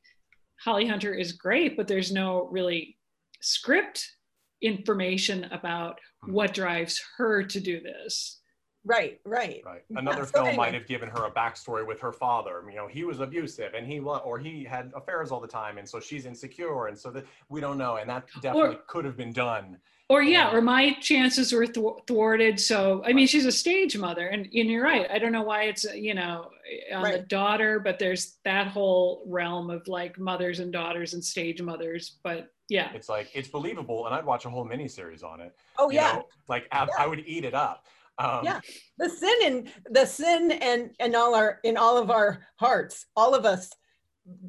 Holly Hunter is great, but there's no really script information about Hmm. what drives her to do this. Right, right. Right. Yeah, Another so film anyway. might have given her a backstory with her father. You know, he was abusive and he wa- or he had affairs all the time, and so she's insecure, and so that we don't know, and that definitely could have been done. Or yeah, Yeah. or my chances were thwarted. So I mean, she's a stage mother, and, and you're right. I don't know why it's you know on the daughter, but there's that whole realm of like mothers and daughters and stage mothers. But yeah, It's like it's believable, and I'd watch a whole miniseries on it. Oh you yeah. know? like I, I would eat it up. Um, Yeah. The sin and the sin and and all our in all of our hearts, all of us.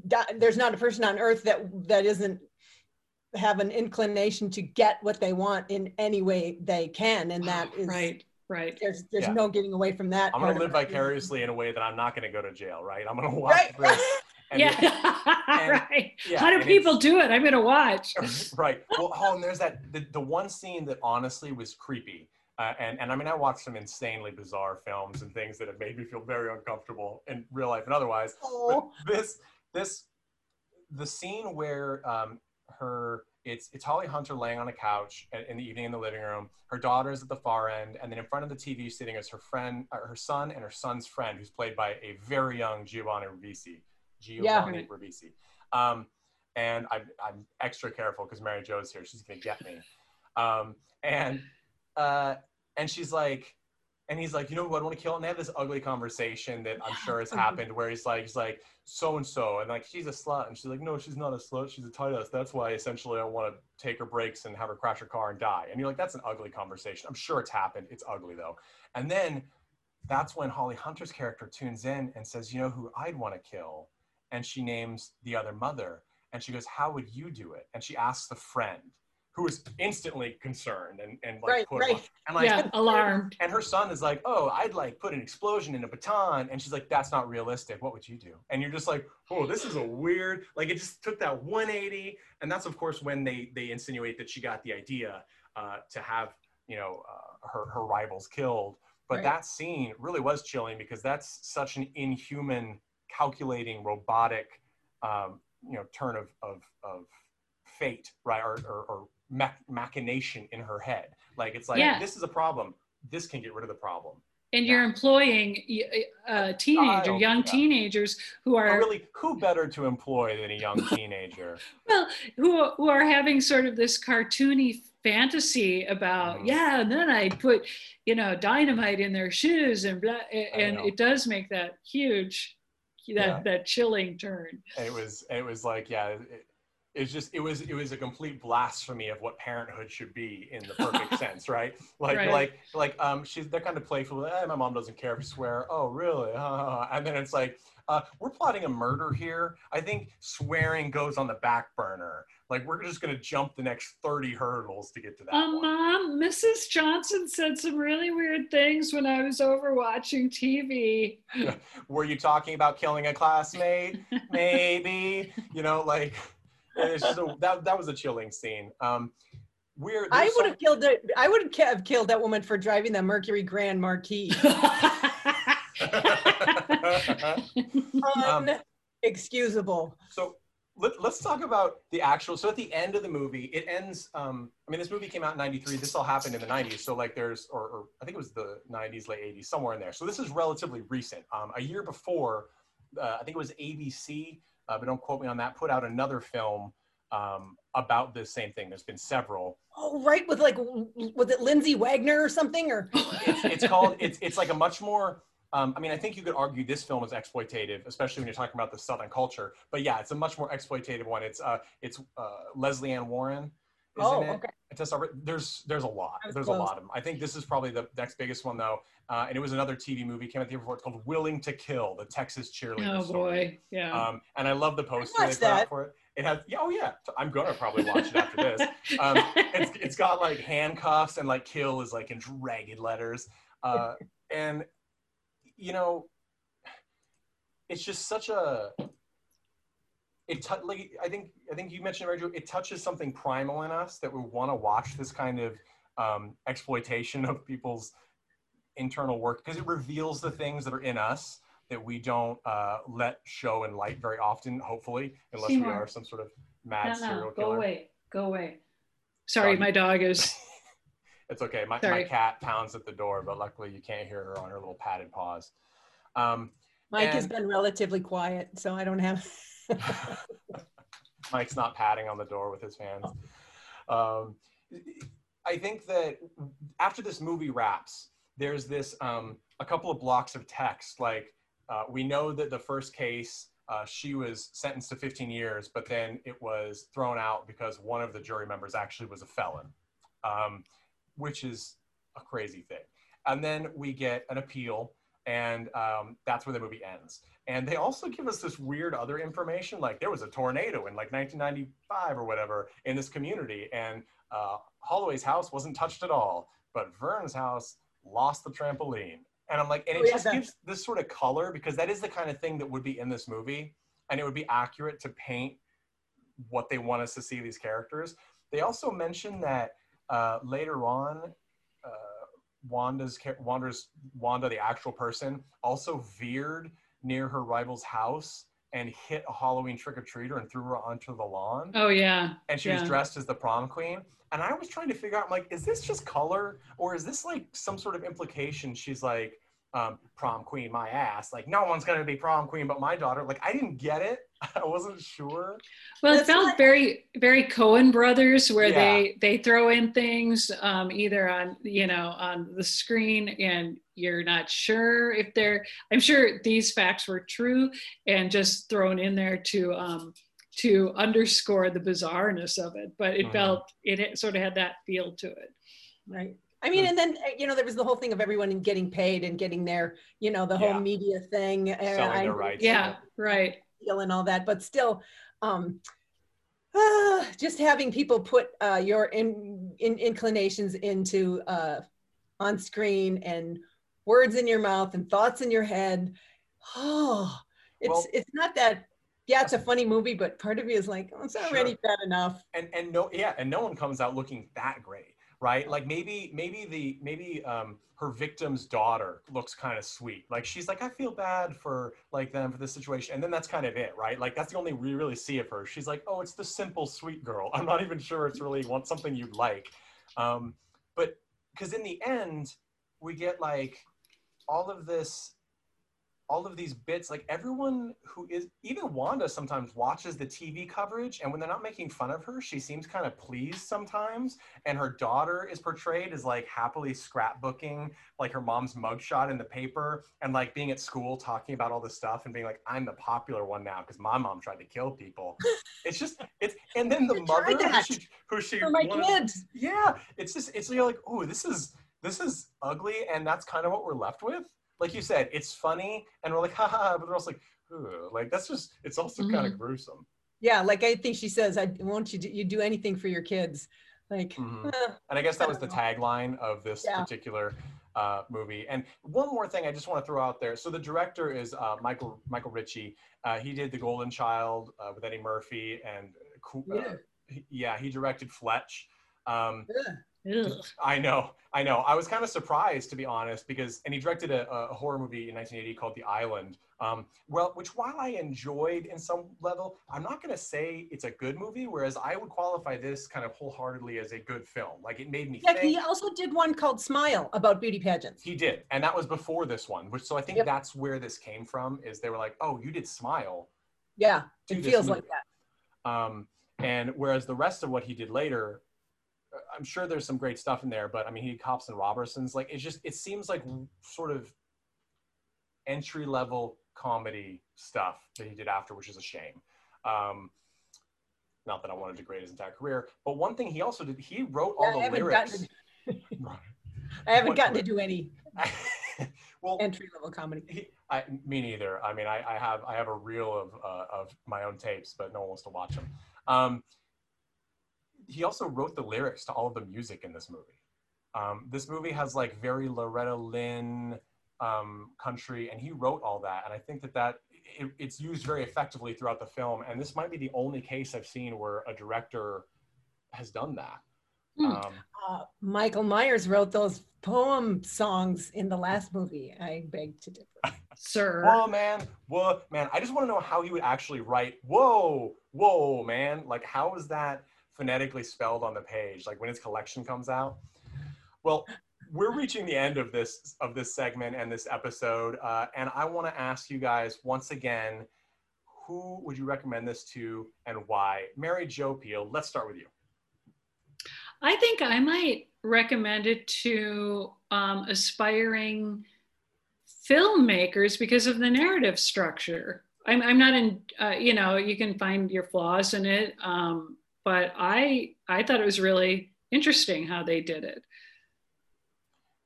di- There's not a person on earth that that isn't have an inclination to get what they want in any way they can, and that is right, right. There's there's Yeah. no getting away from that. I'm gonna live vicariously in a way that I'm not gonna go to jail, right? I'm gonna watch Right. this. And yeah, and- right. yeah, How do people do it? I'm gonna watch. right. Well, oh, and there's that the, the one scene that honestly was creepy. Uh, and, and I mean, I watched some insanely bizarre films and things that have made me feel very uncomfortable in real life and otherwise. But Oh, this, this, the scene where um, her, it's it's Holly Hunter laying on a couch in the evening in the living room. Her daughter's at the far end, and then in front of the TV sitting is her friend, uh, her son, and her son's friend, who's played by a very young Giovanni Ribisi. Giovanni Ribisi. Um, and I'm, I'm extra careful because Mary Jo's here. She's gonna get me. Um, and uh, and she's like, and he's like, you know who I want to kill? And they have this ugly conversation that I'm sure has happened where he's like, he's like, so and so, and like she's a slut, and she's like, no, she's not a slut, she's a tight ass. That's why essentially I want to take her breaks and have her crash her car and die. And you're like, that's an ugly conversation. I'm sure it's happened. It's ugly though. And then that's when Holly Hunter's character tunes in and says, you know who I'd want to kill? And she names the other mother. And she goes, How would you do it? And she asks the friend, who is instantly concerned and, and like Right, put right. on- and like yeah, alarmed. and her son is like, Oh, I'd like put an explosion in a baton. And she's like, That's not realistic. What would you do? And you're just like, Oh, this is a weird like it just took that 180. And that's of course when they they insinuate that she got the idea uh, to have, you know, uh, her her rivals killed. But Right. that scene really was chilling because that's such an inhuman, calculating, robotic, um, you know, turn of of, of fate, right, or or, or mach- machination in her head. Like it's like Yeah. this is a problem. This can get rid of the problem. And you're employing uh, teenager, young yeah. teenagers who are really, who better to employ than a young teenager? well, who who are having sort of this cartoony fantasy about Mhm. yeah, and then I put you know dynamite in their shoes and blah, and it does make that huge that Yeah. that chilling turn. And it was it was like yeah. It, it's just it was it was a complete blasphemy of what parenthood should be in the perfect sense, right? Like Right. like like um she's they're kind of playful. Eh, my mom doesn't care if you swear. Oh really? and then it's like uh, we're plotting a murder here. I think swearing goes on the back burner. Like we're just gonna jump the next thirty hurdles to get to that Um, one. Mom, Mrs. Johnson said some really weird things when I was over watching TV. Were you talking about killing a classmate? Maybe. You know, like it's just a, that that was a chilling scene. Um, we're I there's would so- have killed it. I would have killed that woman for driving the Mercury Grand Marquis. Um, Unexcusable. so let, let's talk about the actual so at the end of the movie it ends um i mean this movie came out in 93 this all happened in the 90s so like there's or, or i think it was the 90s late 80s somewhere in there so this is relatively recent um a year before uh, i think it was abc uh, but don't quote me on that put out another film um about this same thing there's been several Oh, right. With like, was it Lindsay Wagner or something? Or it's, it's called it's it's like a much more um, I mean, I think you could argue this film is exploitative, especially when you're talking about the Southern culture. But yeah, it's a much more exploitative one. It's uh, it's uh, Lesley Ann Warren. Oh, it. okay. It's there's there's a lot. There's close. a lot of them. I think this is probably the next biggest one though, uh, and it was another TV movie came out the year before. It's called Willing to Kill: The Texas Cheerleader oh Story. boy, yeah. Um, and I love the poster they put out for it. It has yeah, oh yeah, I'm gonna probably watch it after this. Um, it's, it's got like handcuffs and like kill is like in ragged letters uh, and you know it's just such a it tou- like i think i think you mentioned Mary it touches something primal in us that we want to watch this kind of um, exploitation of people's internal work because it reveals the things that are in us that we don't uh, let show in light very often hopefully unless we are some sort of mad no, serial no, killer go away, go away. Sorry, Doggy. my dog is. It's okay. My, my cat pounds at the door, but luckily you can't hear her on her little padded paws. Um, Mike has been relatively quiet, so I don't have. Mike's not patting on the door with his hands. Um, I think that after this movie wraps, there's this um, a couple of blocks of text. Like uh, we know that the first case, uh, she was sentenced to 15 years, but then it was thrown out because one of the jury members actually was a felon, um, which is a crazy thing. And then we get an appeal, and um, that's where the movie ends. And they also give us this weird other information, like there was a tornado in like 1995 or whatever in this community, and uh, Holloway's house wasn't touched at all, but Vern's house lost the trampoline. And I'm like, and it Oh, yeah, just that- gives this sort of color because that is the kind of thing that would be in this movie, and it would be accurate to paint what they want us to see these characters. They also mention that uh, later on, uh, Wanda's Wanda's Wanda, the actual person, also veered near her rival's house and hit a Halloween trick or treater and threw her onto the lawn. Oh yeah. and she yeah. was dressed as the prom queen. And I was trying to figure out, I'm like, is this just color or is this like some sort of implication? She's like, um, prom queen, my ass. Like, no one's gonna be prom queen but my daughter. Like, I didn't get it. I wasn't sure. Well, it That's felt what- very, very Coen Brothers, where Yeah. they they throw in things um, either on you know on the screen, and you're not sure if they're. I'm sure these facts were true, and just thrown in there to um, to underscore the bizarreness of it. But it Mhm. felt it sort of had that feel to it. Right. I mean, and then uh, you know there was the whole thing of everyone getting paid and getting their, you know, the whole Yeah. media thing, and Selling I their rights. Yeah, right. deal and all that. But still, um, ah, just having people put uh, your in, in inclinations into uh, on screen and words in your mouth and thoughts in your head. Oh, it's Well- it's not that. Yeah, it's a funny movie, but part of me is like, oh, it's already Sure. bad enough. and and no yeah and no one comes out looking that great right? Like maybe maybe the maybe um her victim's daughter looks kind of sweet. Like she's like i feel bad for like them for this situation and then that's kind of it right? Like that's the only we really see of her. She's like oh it's the simple sweet girl. I'm not even sure it's really want something you'd like. Um but because in the end we get like all of this all of these bits like everyone who is even wanda sometimes watches the tv coverage and when they're not making fun of her she seems kind of pleased sometimes and her daughter is portrayed as like happily scrapbooking like her mom's mugshot in the paper and like being at school talking about all this stuff and being like i'm the popular one now because my mom tried to kill people it's just it's and then the I mother who she, who she For my wanted- kids. yeah it's just it's you're like oh this is this is ugly and that's kind of what we're left with like you said it's funny and we're like haha but we're also like Ugh. like that's just it's also kind of gruesome Yeah, like I think she says, I won't you do, you do anything for your kids. Like, Mhm. eh, and i guess I that was the know. tagline of this Yeah. particular uh, movie and one more thing i just want to throw out there so the director is uh, michael michael ritchie uh, he did the golden child uh, with eddie murphy and uh, Yeah. he- yeah he directed fletch um, ugh. Ugh. I know, I know. I was kind of surprised to be honest, because and he directed a, a horror movie in 1980 called The Island. Um, well, which while I enjoyed in some level, I'm not going to say it's a good movie. Whereas I would qualify this kind of wholeheartedly as a good film. Like it made me yeah, think. he also did one called Smile about beauty pageants. He did, and that was before this one. Which so I think Yep. that's where this came from. Is they were like, oh, you did Smile. Yeah, it feels movie. like that. Um, and whereas the rest of what he did later, I'm sure there's some great stuff in there, but I mean, he Cops and Robbersons. Like, it's just, it seems like sort of entry level comedy stuff that he did after, which is a shame. Um, not that I want to degrade his entire career, but one thing he also did, he wrote Yeah, all the haven't lyrics. Right. I haven't gotten to do any well, entry level comedy. he, I, me neither. I mean, I, I have I have a reel of uh, of my own tapes, but no one wants to watch them. Um, he also wrote the lyrics to all of the music in this movie. Um, this movie has like very Loretta Lynn um, country, and he wrote all that. And I think that that it, it's used very effectively throughout the film. And this might be the only case I've seen where a director has done that. Hmm. Um, Uh, Michael Myers wrote those poem songs in the last movie. I beg to differ. Sir. Whoa, man. Whoa, man. I just want to know how he would actually write, whoa, whoa, man. Like, how is that phonetically spelled on the page, like when his collection comes out. Well, we're reaching the end of this of this segment and this episode, uh, and I want to ask you guys once again, who would you recommend this to and why? Mary Jo Pehl, let's start with you. I think I might recommend it to um, aspiring filmmakers because of the narrative structure. I'm, I'm not in, uh, you know, you can find your flaws in it, um, but I I thought it was really interesting how they did it.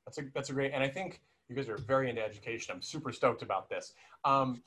That's a that's a great, and I think you guys are very into education. I'm super stoked about this. Um,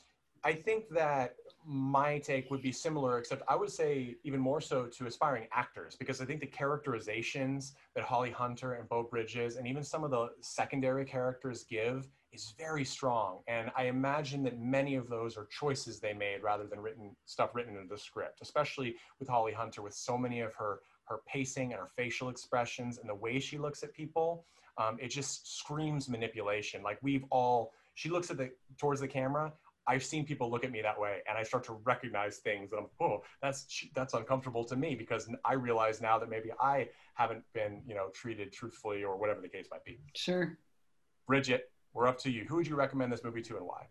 I think that my take would be similar, except I would say even more so to aspiring actors, because I think the characterizations that Holly Hunter and Beau Bridges and even some of the secondary characters give is very strong. And I imagine that many of those are choices they made rather than written stuff written into the script, especially with Holly Hunter, with so many of her her pacing and her facial expressions and the way she looks at people. Um, it just screams manipulation. Like we've all, she looks at the towards the camera. I've seen people look at me that way, and I start to recognize things, and I'm, oh, that's that's uncomfortable to me because I realize now that maybe I haven't been, you know, treated truthfully or whatever the case might be. Sure. Bridget, we're up to you. Who would you recommend this movie to, and why?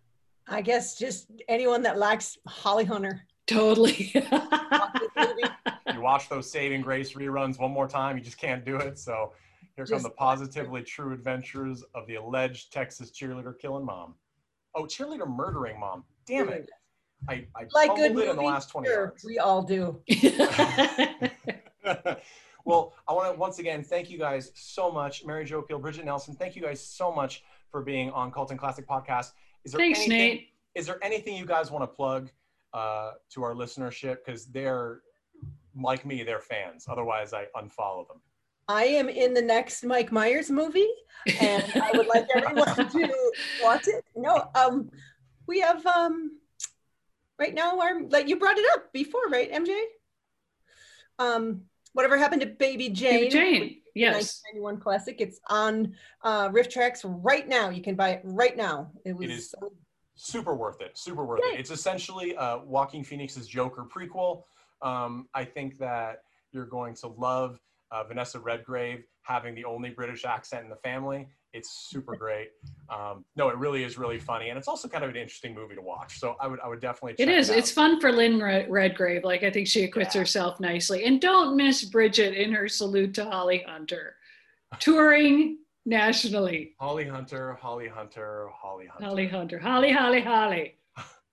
I guess just anyone that likes Holly Hunter. Totally. You watch those Saving Grace reruns one more time, you just can't do it. So here come the positively true adventures of the alleged Texas cheerleader killing mom. Oh, cheerleader murdering mom. Damn it. I, I Like good it in the movies, last 20 sure, yards. we all do. well, I want to once again thank you guys so much. Mary Jo Pehl, Bridget Nelson, thank you guys so much for being on Cult and Classic Podcast. Is there Thanks, anything, Nate. Is there anything you guys want to plug uh, to our listenership? Because they're like me, they're fans. Otherwise, I unfollow them. I am in the next Mike Myers movie, and I would like everyone to watch it. No, um, we have um, right now our like you brought it up before, right, MJ? Um, whatever happened to Baby Jane? Baby Jane. Yes. 1991 classic. It's on uh, RiffTrax right now. You can buy it right now. It was It is so- super worth it super worth Yay. it it's essentially uh, joaquin phoenix's joker prequel um, i think that you're going to love uh, vanessa redgrave having the only british accent in the family it's super great um, no it really is really funny and it's also kind of an interesting movie to watch so i would i would definitely check It is. out. It's It's fun for Lynn Red- Redgrave. Like I think she acquits Yeah. herself nicely. And don't miss Bridget in her salute to Holly Hunter, touring nationally. holly hunter holly hunter holly hunter Holly Hunter, Holly, Holly, Holly.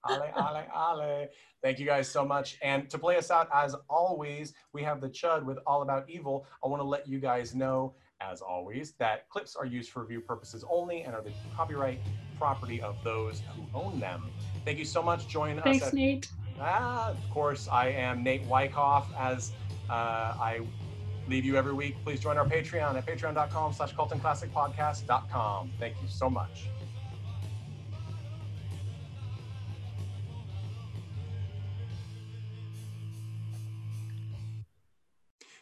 Ale, ale, ale. Thank you guys so much. And to play us out, as always, we have the Chud with All About Evil. I want to let you guys know, as always, that clips are used for view purposes only and are the copyright property of those who own them. Thank you so much. Join us. Thanks, Nate. ah, of course, I am Nate Wyckoff. As uh, I leave you every week, please join our Patreon at patreon.com slash cultandclassicpodcast.com. Thank you so much.